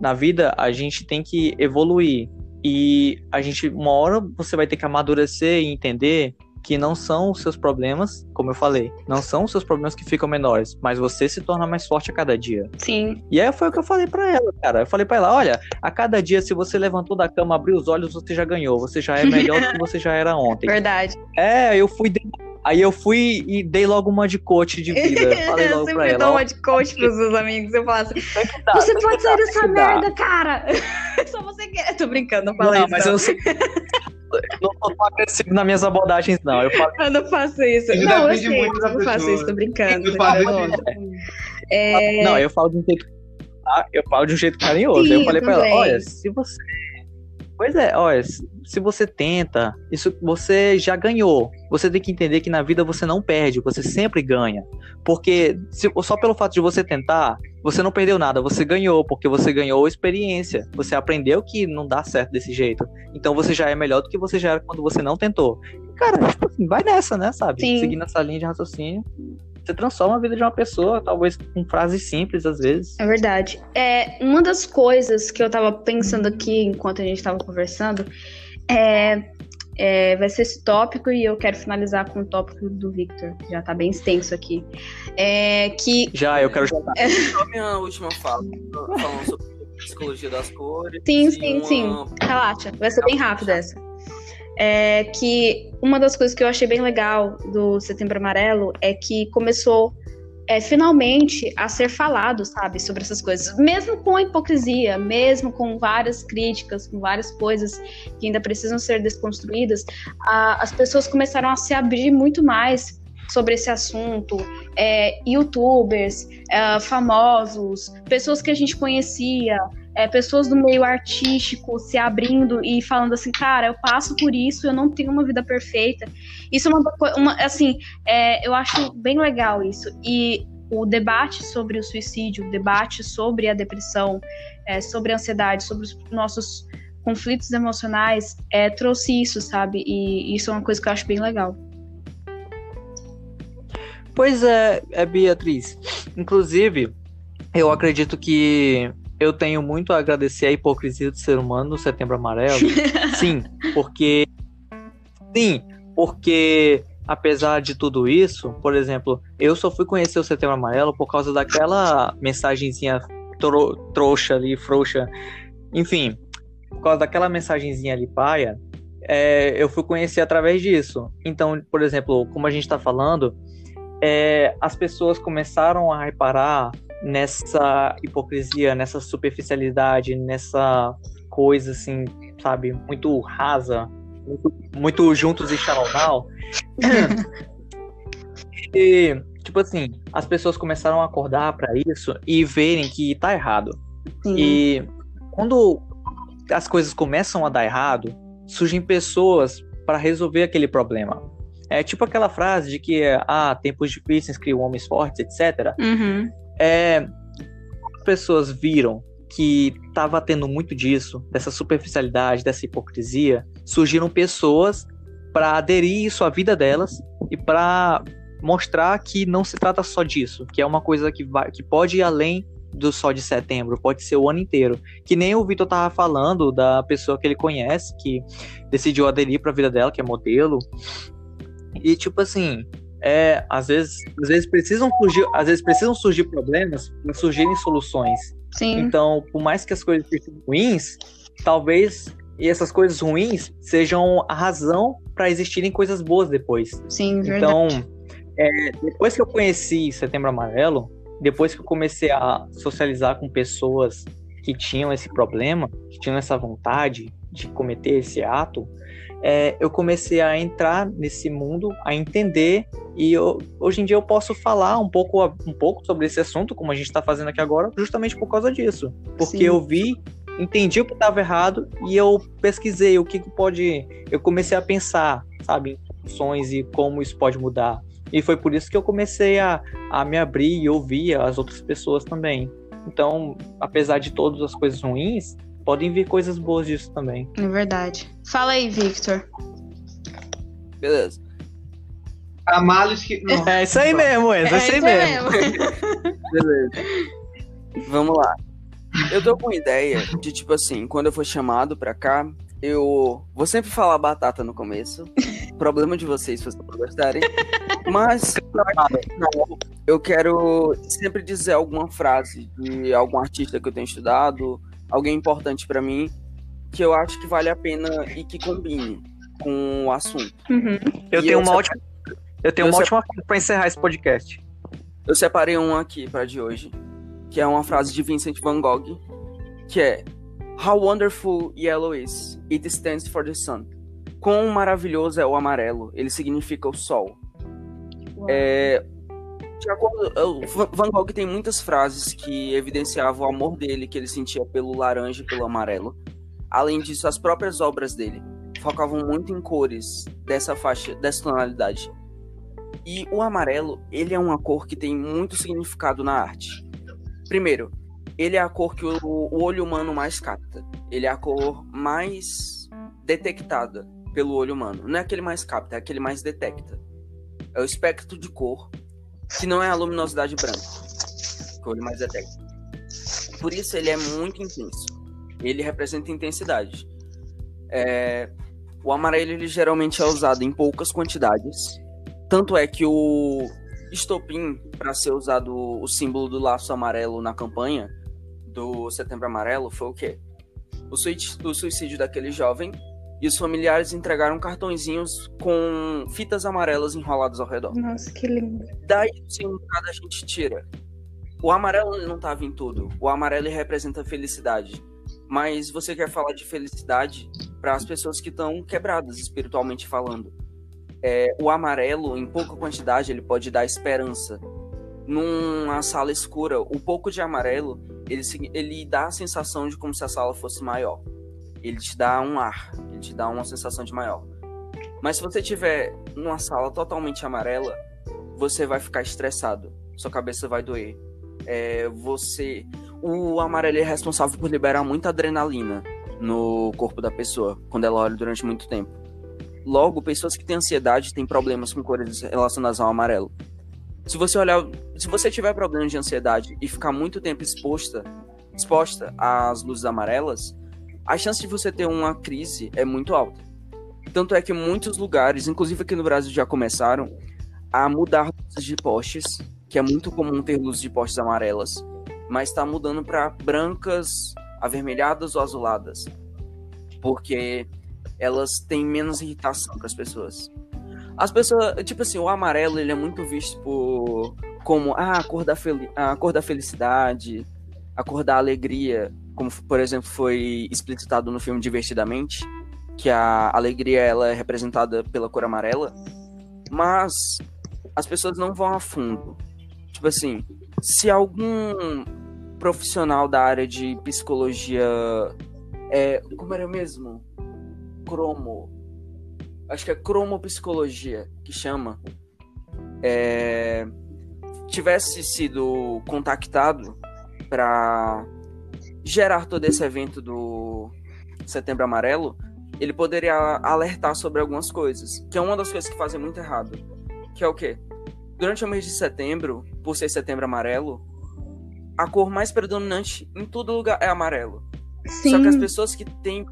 na vida a gente tem que evoluir e a gente uma hora você vai ter que amadurecer e entender que não são os seus problemas, como eu falei, não são os seus problemas que ficam menores, mas você se torna mais forte a cada dia. Sim. E aí foi o que eu falei para ela, cara. Eu falei para ela, olha, a cada dia se você levantou da cama, abriu os olhos, você já ganhou, você já é melhor do que você já era ontem. Verdade. É, eu fui Aí eu fui e dei logo uma de coach de vida. Falei logo eu sempre pra ela. dou uma de coach pros meus amigos. Eu falo assim: você pode sair dessa merda, cara. Só você quer. Tô brincando, não fala não, isso. Mas não. eu sei não tô tão agressivo nas minhas abordagens, não. Eu, falo... eu não faço isso. Ele não, eu sei, muito eu não faço isso, tô brincando. Eu é... Não, eu falo de um jeito. Eu falo de um jeito carinhoso. Sim, eu falei eu pra ela, olha, se você. Pois é, olha, se você tenta, isso você já ganhou. Você tem que entender que na vida você não perde, você sempre ganha. Porque se, só pelo fato de você tentar, você não perdeu nada, você ganhou, porque você ganhou experiência. Você aprendeu que não dá certo desse jeito. Então você já é melhor do que você já era quando você não tentou. Cara, tipo assim, vai nessa, né, sabe? Sim. Seguindo essa linha de raciocínio. Você transforma a vida de uma pessoa, talvez com frases simples às vezes. É verdade. É, uma das coisas que eu tava pensando aqui enquanto a gente tava conversando é, é, vai ser esse tópico e eu quero finalizar com o tópico do Victor, que já tá bem extenso aqui. É que. Já, eu quero. É... Só minha última fala, falando sobre psicologia das cores. Sim, sim, uma... sim. Relaxa, vai ser bem rápido essa. É que uma das coisas que eu achei bem legal do Setembro Amarelo é que começou é, finalmente a ser falado, sabe, sobre essas coisas, mesmo com a hipocrisia, mesmo com várias críticas, com várias coisas que ainda precisam ser desconstruídas, a, as pessoas começaram a se abrir muito mais sobre esse assunto, é, youtubers, é, famosos, pessoas que a gente conhecia, é, pessoas do meio artístico se abrindo e falando assim, cara, eu passo por isso, eu não tenho uma vida perfeita. Isso é uma, uma assim, é, eu acho bem legal isso. E o debate sobre o suicídio, o debate sobre a depressão, é, sobre a ansiedade, sobre os nossos conflitos emocionais, é, trouxe isso, sabe? E isso é uma coisa que eu acho bem legal. Pois é, é Beatriz. Inclusive, eu acredito que eu tenho muito a agradecer a hipocrisia do ser humano no Setembro Amarelo. sim, porque. Sim, porque apesar de tudo isso, por exemplo, eu só fui conhecer o Setembro Amarelo por causa daquela mensagenzinha tro trouxa ali, frouxa, enfim, por causa daquela mensagenzinha ali paia, é, eu fui conhecer através disso. Então, por exemplo, como a gente está falando, é, as pessoas começaram a reparar nessa hipocrisia, nessa superficialidade, nessa coisa assim, sabe, muito rasa, muito, muito juntos e shalom e, tipo assim, as pessoas começaram a acordar para isso e verem que tá errado. Sim. E quando as coisas começam a dar errado, surgem pessoas para resolver aquele problema. É tipo aquela frase de que, ah, tempos difíceis criam homens fortes, etc. Uhum. É, pessoas viram que estava tendo muito disso, dessa superficialidade, dessa hipocrisia, surgiram pessoas para aderir isso à vida delas e para mostrar que não se trata só disso, que é uma coisa que, vai, que pode ir além do só de setembro, pode ser o ano inteiro. Que nem o Vitor tava falando da pessoa que ele conhece, que decidiu aderir para a vida dela, que é modelo. E tipo assim, é, às vezes, às vezes precisam surgir, às vezes precisam surgir problemas para surgirem soluções. Sim. Então, por mais que as coisas sejam ruins, talvez essas coisas ruins sejam a razão para existirem coisas boas depois. Sim, verdade. Então, é, depois que eu conheci Setembro Amarelo, depois que eu comecei a socializar com pessoas que tinham esse problema, que tinham essa vontade de cometer esse ato, é, eu comecei a entrar nesse mundo, a entender e eu, hoje em dia eu posso falar um pouco, um pouco sobre esse assunto, como a gente está fazendo aqui agora, justamente por causa disso, porque Sim. eu vi, entendi o que estava errado e eu pesquisei o que, que pode, eu comecei a pensar, sabe, soluções e como isso pode mudar. E foi por isso que eu comecei a, a me abrir e ouvir as outras pessoas também. Então, apesar de todas as coisas ruins, podem vir coisas boas disso também. É verdade. Fala aí, Victor. Beleza. A males que. Não. É isso aí mesmo, é, é isso aí mesmo. Beleza. Vamos lá. Eu tô com ideia de, tipo assim, quando eu for chamado pra cá, eu vou sempre falar batata no começo. Problema de vocês, se vocês não gostarem. Mas, eu quero sempre dizer alguma frase de algum artista que eu tenho estudado, alguém importante para mim, que eu acho que vale a pena e que combine com o assunto. Uhum. Eu, tenho eu uma ótima, eu tenho eu uma ótima frase para encerrar esse podcast. Eu separei um aqui para de hoje, que é uma frase de Vincent Van Gogh, que é How wonderful yellow is. It stands for the sun. Quão maravilhoso é o amarelo. Ele significa o sol. É, Van Gogh tem muitas frases que evidenciavam o amor dele, que ele sentia pelo laranja e pelo amarelo. Além disso, as próprias obras dele focavam muito em cores dessa faixa, dessa tonalidade. E o amarelo, ele é uma cor que tem muito significado na arte. Primeiro, ele é a cor que o, o olho humano mais capta. Ele é a cor mais detectada pelo olho humano. Não é aquele mais capta, é aquele mais detecta. É o espectro de cor que não é a luminosidade branca, que o olho mais detecta. Por isso ele é muito intenso. Ele representa intensidade. É... O amarelo ele geralmente é usado em poucas quantidades. Tanto é que o estopim para ser usado o símbolo do laço amarelo na campanha do Setembro Amarelo foi o quê? O suicídio daquele jovem e os familiares entregaram cartõezinhos com fitas amarelas enroladas ao redor. Nossa, que lindo. Daí o significado a gente tira. O amarelo não estava em tudo. O amarelo representa felicidade. Mas você quer falar de felicidade para as pessoas que estão quebradas espiritualmente falando. É, o amarelo, em pouca quantidade, ele pode dar esperança. Numa sala escura, o pouco de amarelo, ele, ele dá a sensação de como se a sala fosse maior ele te dá um ar, ele te dá uma sensação de maior. Mas se você tiver numa sala totalmente amarela, você vai ficar estressado, sua cabeça vai doer. É, você, o amarelo é responsável por liberar muita adrenalina no corpo da pessoa quando ela olha durante muito tempo. Logo, pessoas que têm ansiedade têm problemas com cores relacionadas ao amarelo. Se você olhar, se você tiver problemas de ansiedade e ficar muito tempo exposta, exposta às luzes amarelas, a chance de você ter uma crise é muito alta. Tanto é que muitos lugares, inclusive aqui no Brasil, já começaram a mudar luzes de postes, que é muito comum ter luzes de postes amarelas, mas está mudando para brancas, avermelhadas ou azuladas, porque elas têm menos irritação para as pessoas. As pessoas, tipo assim, o amarelo ele é muito visto por como ah, a cor da a cor da felicidade, a cor da alegria, como por exemplo foi explicitado no filme Divertidamente, que a alegria ela é representada pela cor amarela, mas as pessoas não vão a fundo. Tipo assim, se algum profissional da área de psicologia é, como era mesmo? Cromo. Acho que é cromopsicologia que chama. É, tivesse sido contactado para gerar todo esse evento do Setembro Amarelo, ele poderia alertar sobre algumas coisas, que é uma das coisas que fazem muito errado, que é o quê? Durante o mês de setembro, por ser Setembro Amarelo, a cor mais predominante em todo lugar é amarelo. Sim. Só que as pessoas que têm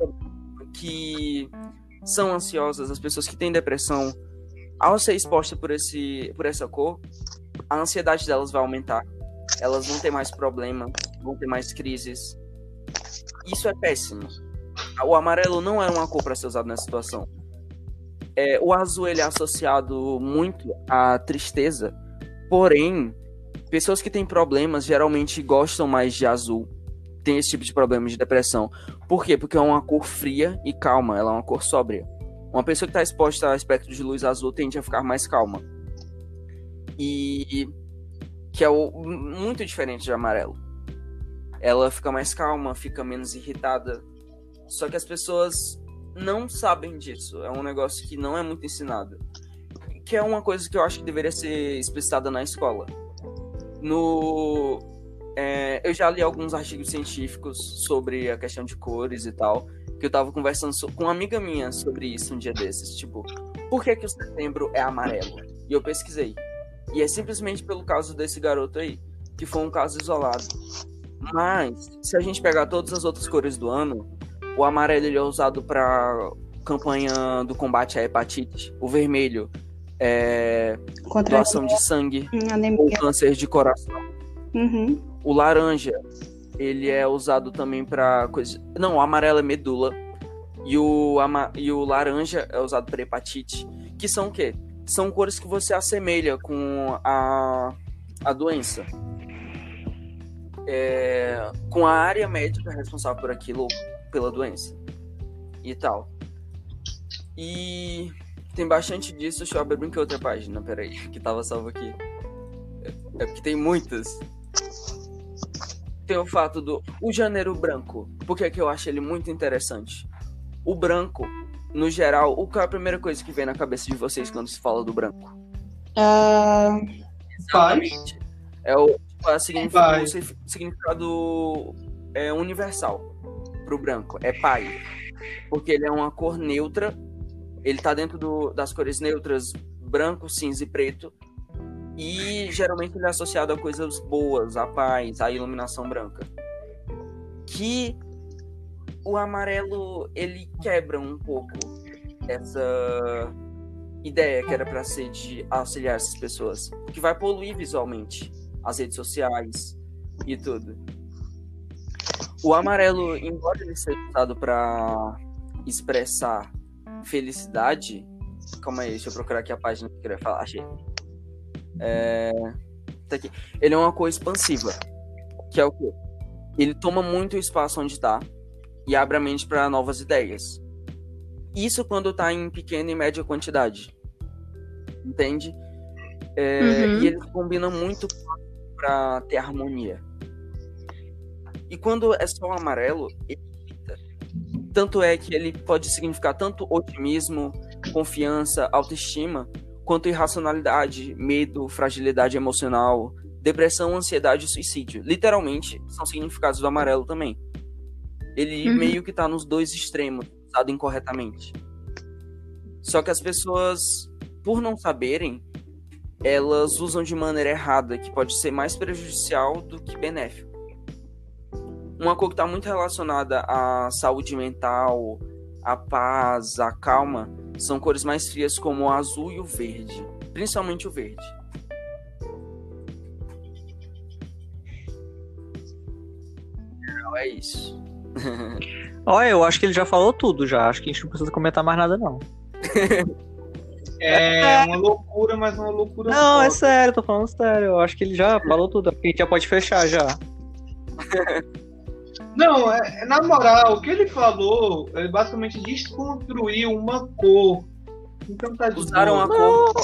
que são ansiosas, as pessoas que têm depressão, ao ser exposta por esse por essa cor, a ansiedade delas vai aumentar. Elas vão ter mais problemas, vão ter mais crises. Isso é péssimo. O amarelo não é uma cor para ser usado nessa situação. É, o azul ele é associado muito à tristeza, porém, pessoas que têm problemas geralmente gostam mais de azul. Tem esse tipo de problema de depressão. Por quê? Porque é uma cor fria e calma, ela é uma cor sóbria. Uma pessoa que está exposta ao espectro de luz azul tende a ficar mais calma e que é o, muito diferente de amarelo. Ela fica mais calma, fica menos irritada. Só que as pessoas não sabem disso. É um negócio que não é muito ensinado. Que é uma coisa que eu acho que deveria ser explicitada na escola. No é, eu já li alguns artigos científicos sobre a questão de cores e tal, que eu tava conversando com uma amiga minha sobre isso um dia desses, tipo, por que que o setembro é amarelo? E eu pesquisei. E é simplesmente pelo caso desse garoto aí, que foi um caso isolado. Mas, se a gente pegar todas as outras cores do ano, o amarelo ele é usado para campanha do combate à hepatite, o vermelho é Contra doação de sangue, hum, ou câncer de coração. Uhum. O laranja, ele é usado também para coisa. Não, o amarelo é medula. E o, ama... e o laranja é usado para hepatite. Que são o quê? são cores que você assemelha com a, a doença. É, com a área médica responsável por aquilo, pela doença e tal. E tem bastante disso. Deixa eu abrir aqui outra página, peraí, que tava salvo aqui. É, é porque tem muitas. Tem o fato do o janeiro branco. Porque é que eu acho ele muito interessante. O branco no geral, o que é a primeira coisa que vem na cabeça de vocês quando se fala do branco? Uh... Exatamente. É o, tipo, a significado, o significado é universal pro branco. É pai. Porque ele é uma cor neutra. Ele tá dentro do, das cores neutras branco, cinza e preto. E geralmente ele é associado a coisas boas, a paz, a iluminação branca. Que o amarelo ele quebra um pouco essa ideia que era para ser de auxiliar essas pessoas, que vai poluir visualmente as redes sociais e tudo. O amarelo, embora ele seja usado para expressar felicidade, calma aí, deixa eu procurar aqui a página que eu queria falar, achei. É... Tá aqui. Ele é uma cor expansiva, que é o quê? Ele toma muito espaço onde está e abre a mente para novas ideias. Isso quando está em pequena e média quantidade. Entende? É, uhum. E ele combina muito para ter harmonia. E quando é só amarelo, ele tanto é que ele pode significar tanto otimismo, confiança, autoestima, quanto irracionalidade, medo, fragilidade emocional, depressão, ansiedade e suicídio. Literalmente, são significados do amarelo também. Ele uhum. meio que tá nos dois extremos, usado incorretamente. Só que as pessoas, por não saberem, elas usam de maneira errada, que pode ser mais prejudicial do que benéfico. Uma coisa que está muito relacionada à saúde mental, à paz, à calma, são cores mais frias como o azul e o verde, principalmente o verde. Então é isso. Olha, eu acho que ele já falou tudo já. Acho que a gente não precisa comentar mais nada, não. É uma loucura, mas uma loucura. Não, é sério, tô falando sério. Eu acho que ele já falou tudo. A gente já pode fechar já. Não, é, na moral, o que ele falou, ele basicamente desconstruiu uma cor. Então tá Usaram a cor,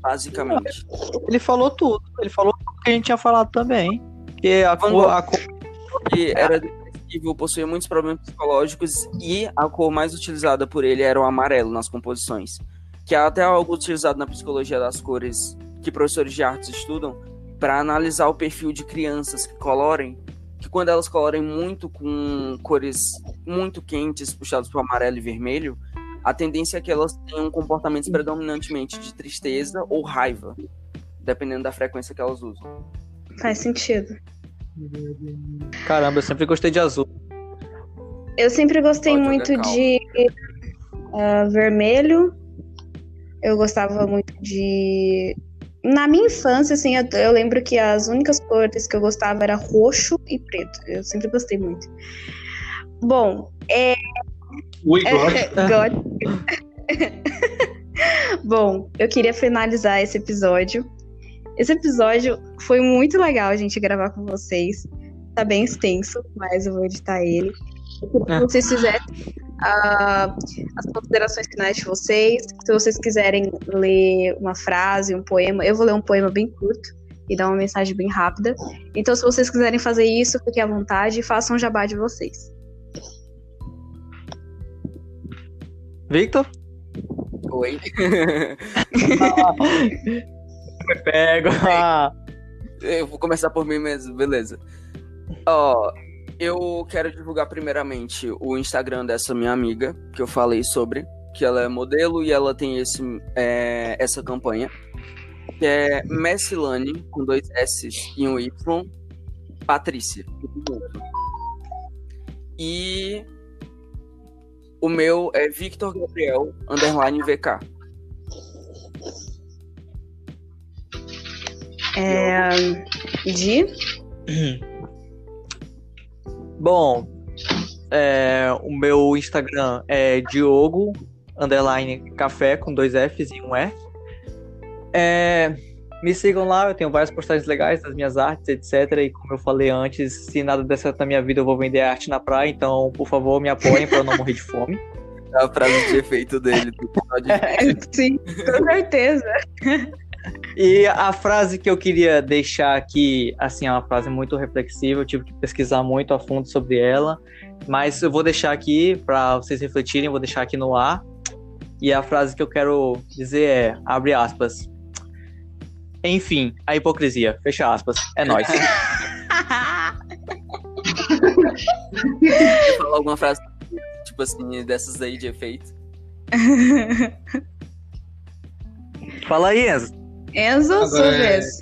basicamente. Ele falou tudo. Ele falou tudo que a gente tinha falado também. Que a Van cor, a cor que era depressivo, possuía muitos problemas psicológicos e a cor mais utilizada por ele era o amarelo nas composições, que é até algo utilizado na psicologia das cores que professores de artes estudam para analisar o perfil de crianças que colorem, que quando elas colorem muito com cores muito quentes, puxadas para amarelo e vermelho, a tendência é que elas tenham comportamentos predominantemente de tristeza ou raiva, dependendo da frequência que elas usam. Faz sentido. Caramba, eu sempre gostei de azul. Eu sempre gostei Pode muito de ah, vermelho. Eu gostava muito de. Na minha infância, assim, eu, eu lembro que as únicas cores que eu gostava era roxo e preto. Eu sempre gostei muito. Bom, é. Ui, gosta. God. Bom, eu queria finalizar esse episódio. Esse episódio foi muito legal a gente gravar com vocês. Tá bem extenso, mas eu vou editar ele. É. que vocês fizessem ah, as considerações finais de vocês. Se vocês quiserem ler uma frase, um poema, eu vou ler um poema bem curto e dar uma mensagem bem rápida. Então, se vocês quiserem fazer isso, fiquem à vontade e façam o jabá de vocês. Victor? Oi? Pego. Eu vou começar por mim mesmo, beleza. Ó, eu quero divulgar primeiramente o Instagram dessa minha amiga, que eu falei sobre, que ela é modelo e ela tem esse, é, essa campanha, que é Messilane, com dois S e um Y, Patrícia. E o meu é Victor Gabriel, underline VK. É, de Bom, é, o meu Instagram é Diogo underline café com dois Fs e um E. É, me sigam lá, eu tenho várias postagens legais das minhas artes, etc. E como eu falei antes, se nada der certo na minha vida, eu vou vender arte na praia. Então, por favor, me apoiem para eu não morrer de fome. É a frase de efeito dele. do episódio. Sim, com certeza. E a frase que eu queria deixar aqui, assim, é uma frase muito reflexiva, eu tive que pesquisar muito a fundo sobre ela, mas eu vou deixar aqui para vocês refletirem, vou deixar aqui no ar. E a frase que eu quero dizer é, abre aspas. Enfim, a hipocrisia, fecha aspas. É nóis. Quer falar alguma frase, tipo assim, dessas aí de efeito? Fala aí, Enzo. Enzo, Agora sua é- vez.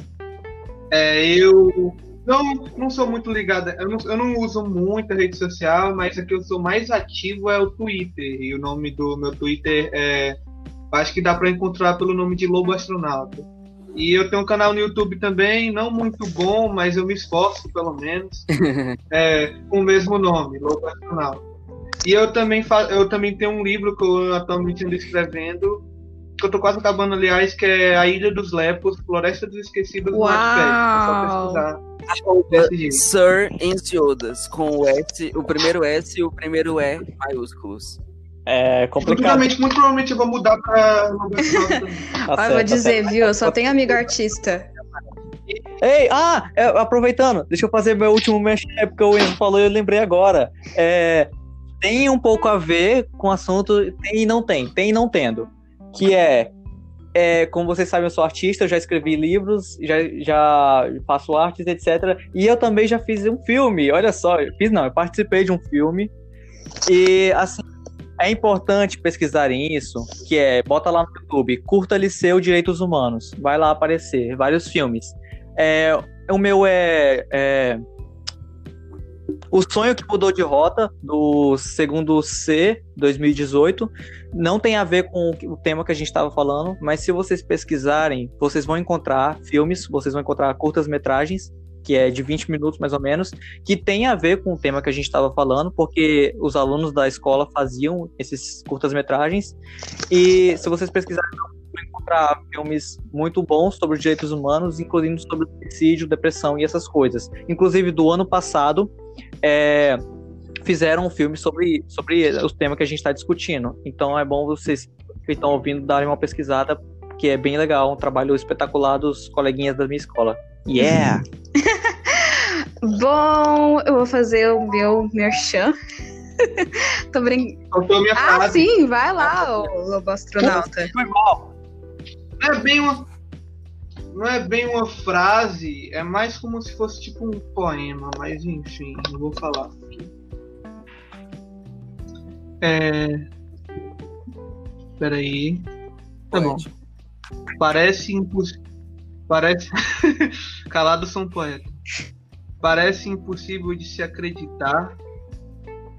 É, eu não, não sou muito ligado, eu não, eu não uso muita rede social, mas a que eu sou mais ativo é o Twitter. E o nome do meu Twitter é. Acho que dá pra encontrar pelo nome de Lobo Astronauta. E eu tenho um canal no YouTube também, não muito bom, mas eu me esforço pelo menos. é, com o mesmo nome, Lobo Astronauta. E eu também, fa eu também tenho um livro que eu atualmente ando escrevendo, que eu tô quase acabando, aliás, que é A Ilha dos Lepos, Floresta dos Esquecidos do Uau! Wattpad. É só pesquisar. Jeito. Sir Ensiodas, com o S, o primeiro S e o primeiro E maiúsculos. É complicado. Futuramente, muito provavelmente eu vou mudar pra. Tá Olha, certo, vou tá dizer, viu? Eu só tenho amigo artista. Ei, ah, é, aproveitando, deixa eu fazer meu último mexe, porque o Enzo falou e eu lembrei agora. É, tem um pouco a ver com o assunto, tem e não tem, tem e não tendo. Que é, é, como vocês sabem, eu sou artista, eu já escrevi livros, já, já faço artes, etc. E eu também já fiz um filme, olha só, eu fiz não, eu participei de um filme. E assim, é importante pesquisarem isso, que é, bota lá no YouTube, curta Liceu Direitos Humanos, vai lá aparecer, vários filmes. É, o meu é, é- O Sonho que Mudou de Rota, do segundo C, 2018, não tem a ver com o tema que a gente estava falando, mas se vocês pesquisarem, vocês vão encontrar filmes, vocês vão encontrar curtas-metragens, que é de 20 minutos mais ou menos, que tem a ver com o tema que a gente estava falando, porque os alunos da escola faziam esses curtas-metragens. E se vocês pesquisarem, vão encontrar filmes muito bons sobre os direitos humanos, incluindo sobre suicídio, depressão e essas coisas. Inclusive, do ano passado, é, fizeram um filme sobre, sobre o tema que a gente está discutindo. Então é bom vocês que estão ouvindo darem uma pesquisada, que é bem legal, um trabalho espetacular dos coleguinhas da minha escola. Yeah! bom, eu vou fazer o meu merchan. Tô brincando. Ah, sim, vai lá, o lobo astronauta. Foi mal. É bem uma não é bem uma frase, é mais como se fosse tipo um poema, mas enfim, não vou falar aqui. É. Peraí. Tá bom. Parece impossível. Parece. Calado são poeta. Parece impossível de se acreditar.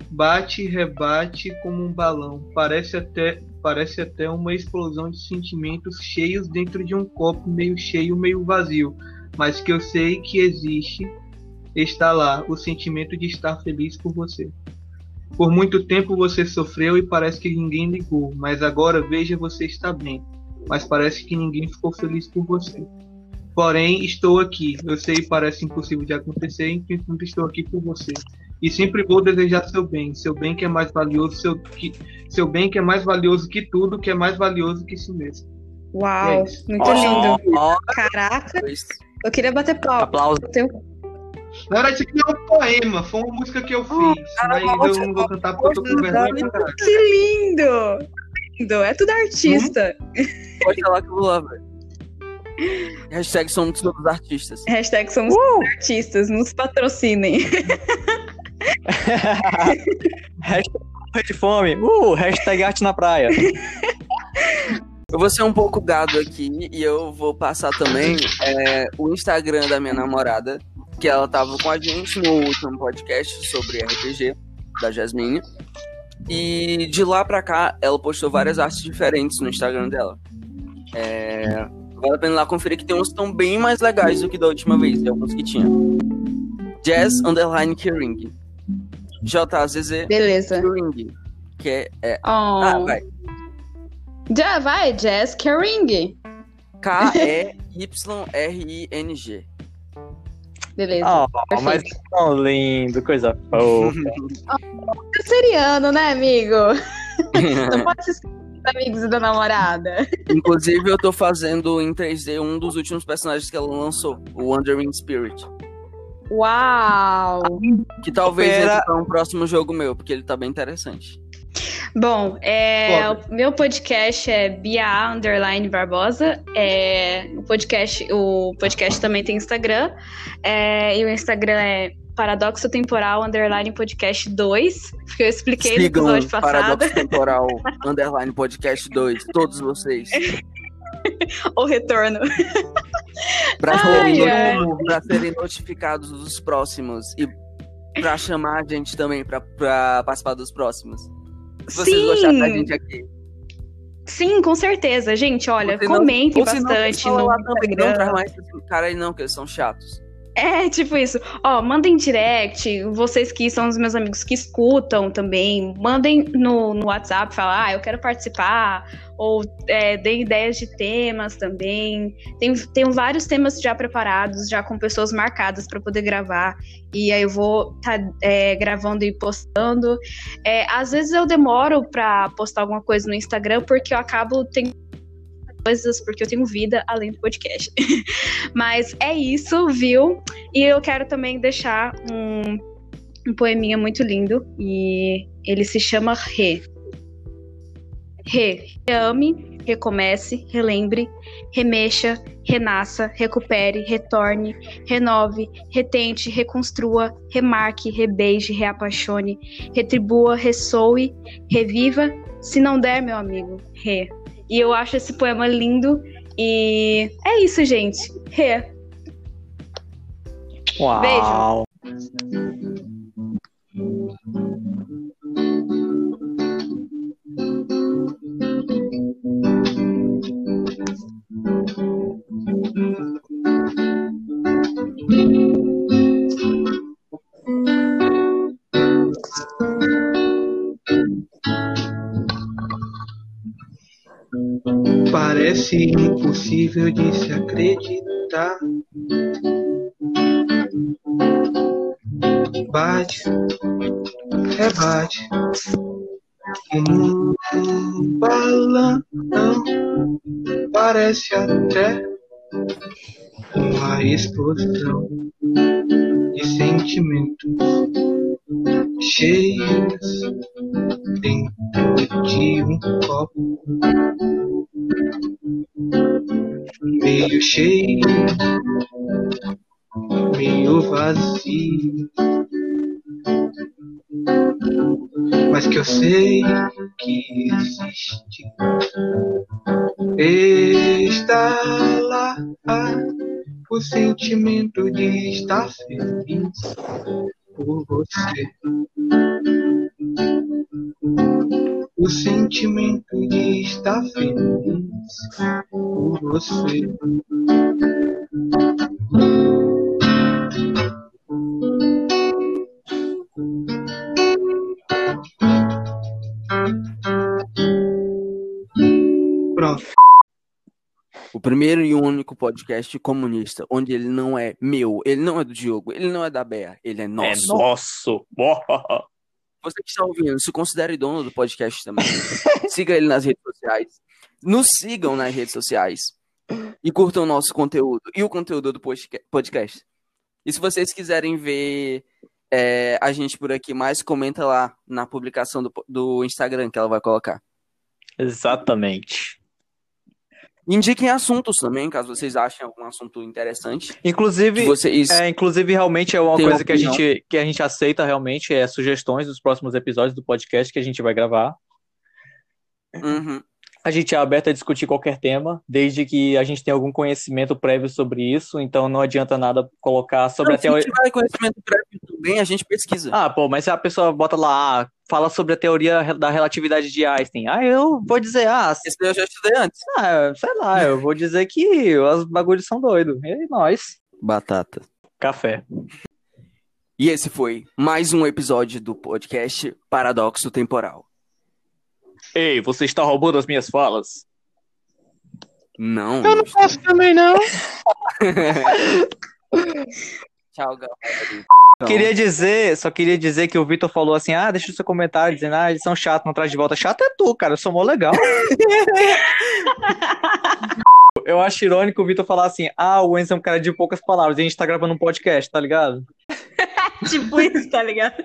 Bate e rebate como um balão. Parece até parece até uma explosão de sentimentos cheios dentro de um copo meio cheio, meio vazio, mas que eu sei que existe, está lá, o sentimento de estar feliz por você. Por muito tempo você sofreu e parece que ninguém ligou, mas agora veja você está bem, mas parece que ninguém ficou feliz por você. Porém, estou aqui. Eu sei parece impossível de acontecer, então estou aqui por você e sempre vou desejar seu bem, seu bem que é mais valioso, seu, que, seu bem que é mais valioso que tudo, que é mais valioso que si mesmo. Uau, é muito oh, lindo. Oh, Caraca, eu queria bater palma. Aplausos. Tenho... Na verdade, isso aqui é um poema, foi uma música que eu fiz, oh, mas eu não vou cantar porque eu tô com vergonha. Que lindo! Lindo, é tudo artista. Hum? Pode falar que eu vou lá, velho. Hashtag somos todos artistas. Hashtag somos uh! artistas, nos patrocinem. hashtag de fome. Uh, hashtag arte na praia. Eu vou ser um pouco gado aqui e eu vou passar também é, o Instagram da minha namorada, que ela tava com a gente no último podcast sobre RPG da Jasmine. E de lá pra cá, ela postou várias artes diferentes no Instagram dela. É, vale a pena lá conferir que tem uns estão bem mais legais do que da última vez, tem alguns que tinha. Jazz Underline Kering. JZZ. Beleza. Kering. Que é. é... Oh. Ah, vai. Já vai, Jazz Kering. K-E-Y-R-I-N-G. Beleza. Oh, mas tão lindo, coisa fofa. oh, seriano, né, amigo? Não pode se amigos da namorada. Inclusive, eu tô fazendo em 3D um dos últimos personagens que ela lançou, o Wandering Spirit. Uau! Que talvez Pera... entre pra um próximo jogo meu, porque ele tá bem interessante. Bom, é, o meu podcast é Bia Underline Barbosa. É, o, podcast, o podcast também tem Instagram. É, e o Instagram é Paradoxo Temporal Underline Podcast 2. Que eu expliquei Sigam no episódio passado. Paradoxo Temporal Underline Podcast 2. Todos vocês. o retorno. Para serem, pra serem notificados dos próximos e para chamar a gente também para participar dos próximos. Se vocês Sim. gostarem da gente aqui. Sim, com certeza. Gente, olha, comentem bastante no Instagram. Não traz mais cara aí não, que eles são chatos. É, tipo isso. Ó, mandem direct, vocês que são os meus amigos que escutam também, mandem no, no WhatsApp, falar, ah, eu quero participar, ou é, deem ideias de temas também. Tem, tenho vários temas já preparados, já com pessoas marcadas para poder gravar, e aí eu vou estar tá, é, gravando e postando. É, às vezes eu demoro para postar alguma coisa no Instagram, porque eu acabo tendo coisas, porque eu tenho vida além do podcast. Mas é isso, viu? E eu quero também deixar um, um poeminha muito lindo, e ele se chama Re. Re, reame, recomece, relembre, remexa, renasça, recupere, retorne, renove, retente, reconstrua, remarque, rebeije, reapaixone, retribua, ressoe, reviva. Se não der, meu amigo, re. E eu acho esse poema lindo. E é isso, gente. Rê. Uau. Beijo. Thank you. Parece impossível de se acreditar. Bate, rebate, um balão. Parece até uma explosão de sentimentos cheios dentro de um copo meio cheio, meio vazio. Mas que eu sei que existe. Está lá o sentimento de estar feliz por você. O sentimento de estar feliz por você. O primeiro e único podcast comunista, onde ele não é meu, ele não é do Diogo, ele não é da Bea, ele é nosso. É nosso. Você que está ouvindo, se considere dono do podcast também. Siga ele nas redes sociais. Nos sigam nas redes sociais. E curtam o nosso conteúdo. E o conteúdo do podca- podcast. E se vocês quiserem ver é, a gente por aqui mais, comenta lá na publicação do, do Instagram que ela vai colocar. Exatamente. Indiquem assuntos também, caso vocês achem algum assunto interessante. Inclusive, vocês... é, inclusive realmente é uma coisa que a, gente, que a gente aceita realmente, é sugestões dos próximos episódios do podcast que a gente vai gravar. Uhum. A gente é aberto a discutir qualquer tema, desde que a gente tenha algum conhecimento prévio sobre isso, então não adianta nada colocar sobre a Se teoria. tiver conhecimento prévio também, a gente pesquisa. Ah, pô, mas se a pessoa bota lá, ah, fala sobre a teoria da relatividade de Einstein, ah, eu vou dizer, ah, Esse eu já estudei antes. ah, sei lá, eu vou dizer que os bagulhos são doidos. E nós, Batata. café. E esse foi mais um episódio do podcast Paradoxo Temporal. Ei, você está roubando as minhas falas? Não. Eu não posso também, não. Tchau, galera. Queria dizer, só queria dizer que o Vitor falou assim: ah, deixa o seu comentário dizendo, ah, eles são chatos, não traz de volta. Chato é tu, cara, eu sou mó legal. eu acho irônico o Vitor falar assim: ah, o Enzo é um cara de poucas palavras, e a gente tá gravando um podcast, tá ligado? tipo isso, tá ligado?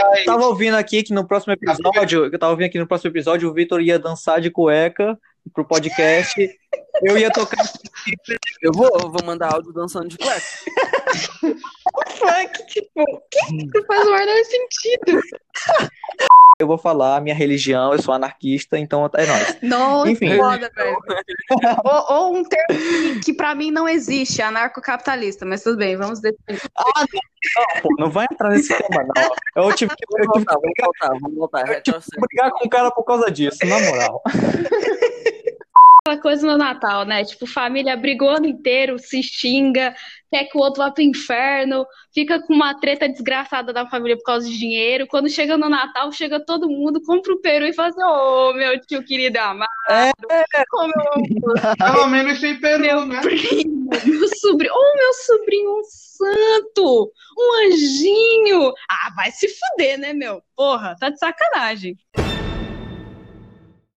Eu tava ouvindo aqui que no próximo episódio, eu tava ouvindo aqui no próximo episódio, o Vitor ia dançar de cueca pro podcast. Eu ia tocar Eu vou, eu vou mandar áudio dançando de cueca. Fuck, tipo, que que faz o menor sentido? eu vou falar minha religião, eu sou anarquista, então é nóis. Nossa, Enfim. foda, velho. ou, ou um termo que, que pra mim não existe, anarcocapitalista, mas tudo bem, vamos definir. Pô, não vai entrar nesse tema, não. Eu tive, que- eu Vamos tive que voltar, vamos voltar, vamos voltar. Retrocesso. brigar com o cara por causa disso, na moral. Aquela coisa no Natal, né? Tipo, família briga o ano inteiro, se xinga, quer que o outro vá pro inferno, fica com uma treta desgraçada da família por causa de dinheiro. Quando chega no Natal, chega todo mundo, compra o peru e fala assim: Ô, meu tio querido amado, como eu amo Pelo menos sem peru, meu né? primo, meu sobrinho, ô, meu sobrinho, um santo, um anjinho. Ah, vai se fuder, né, meu? Porra, tá de sacanagem.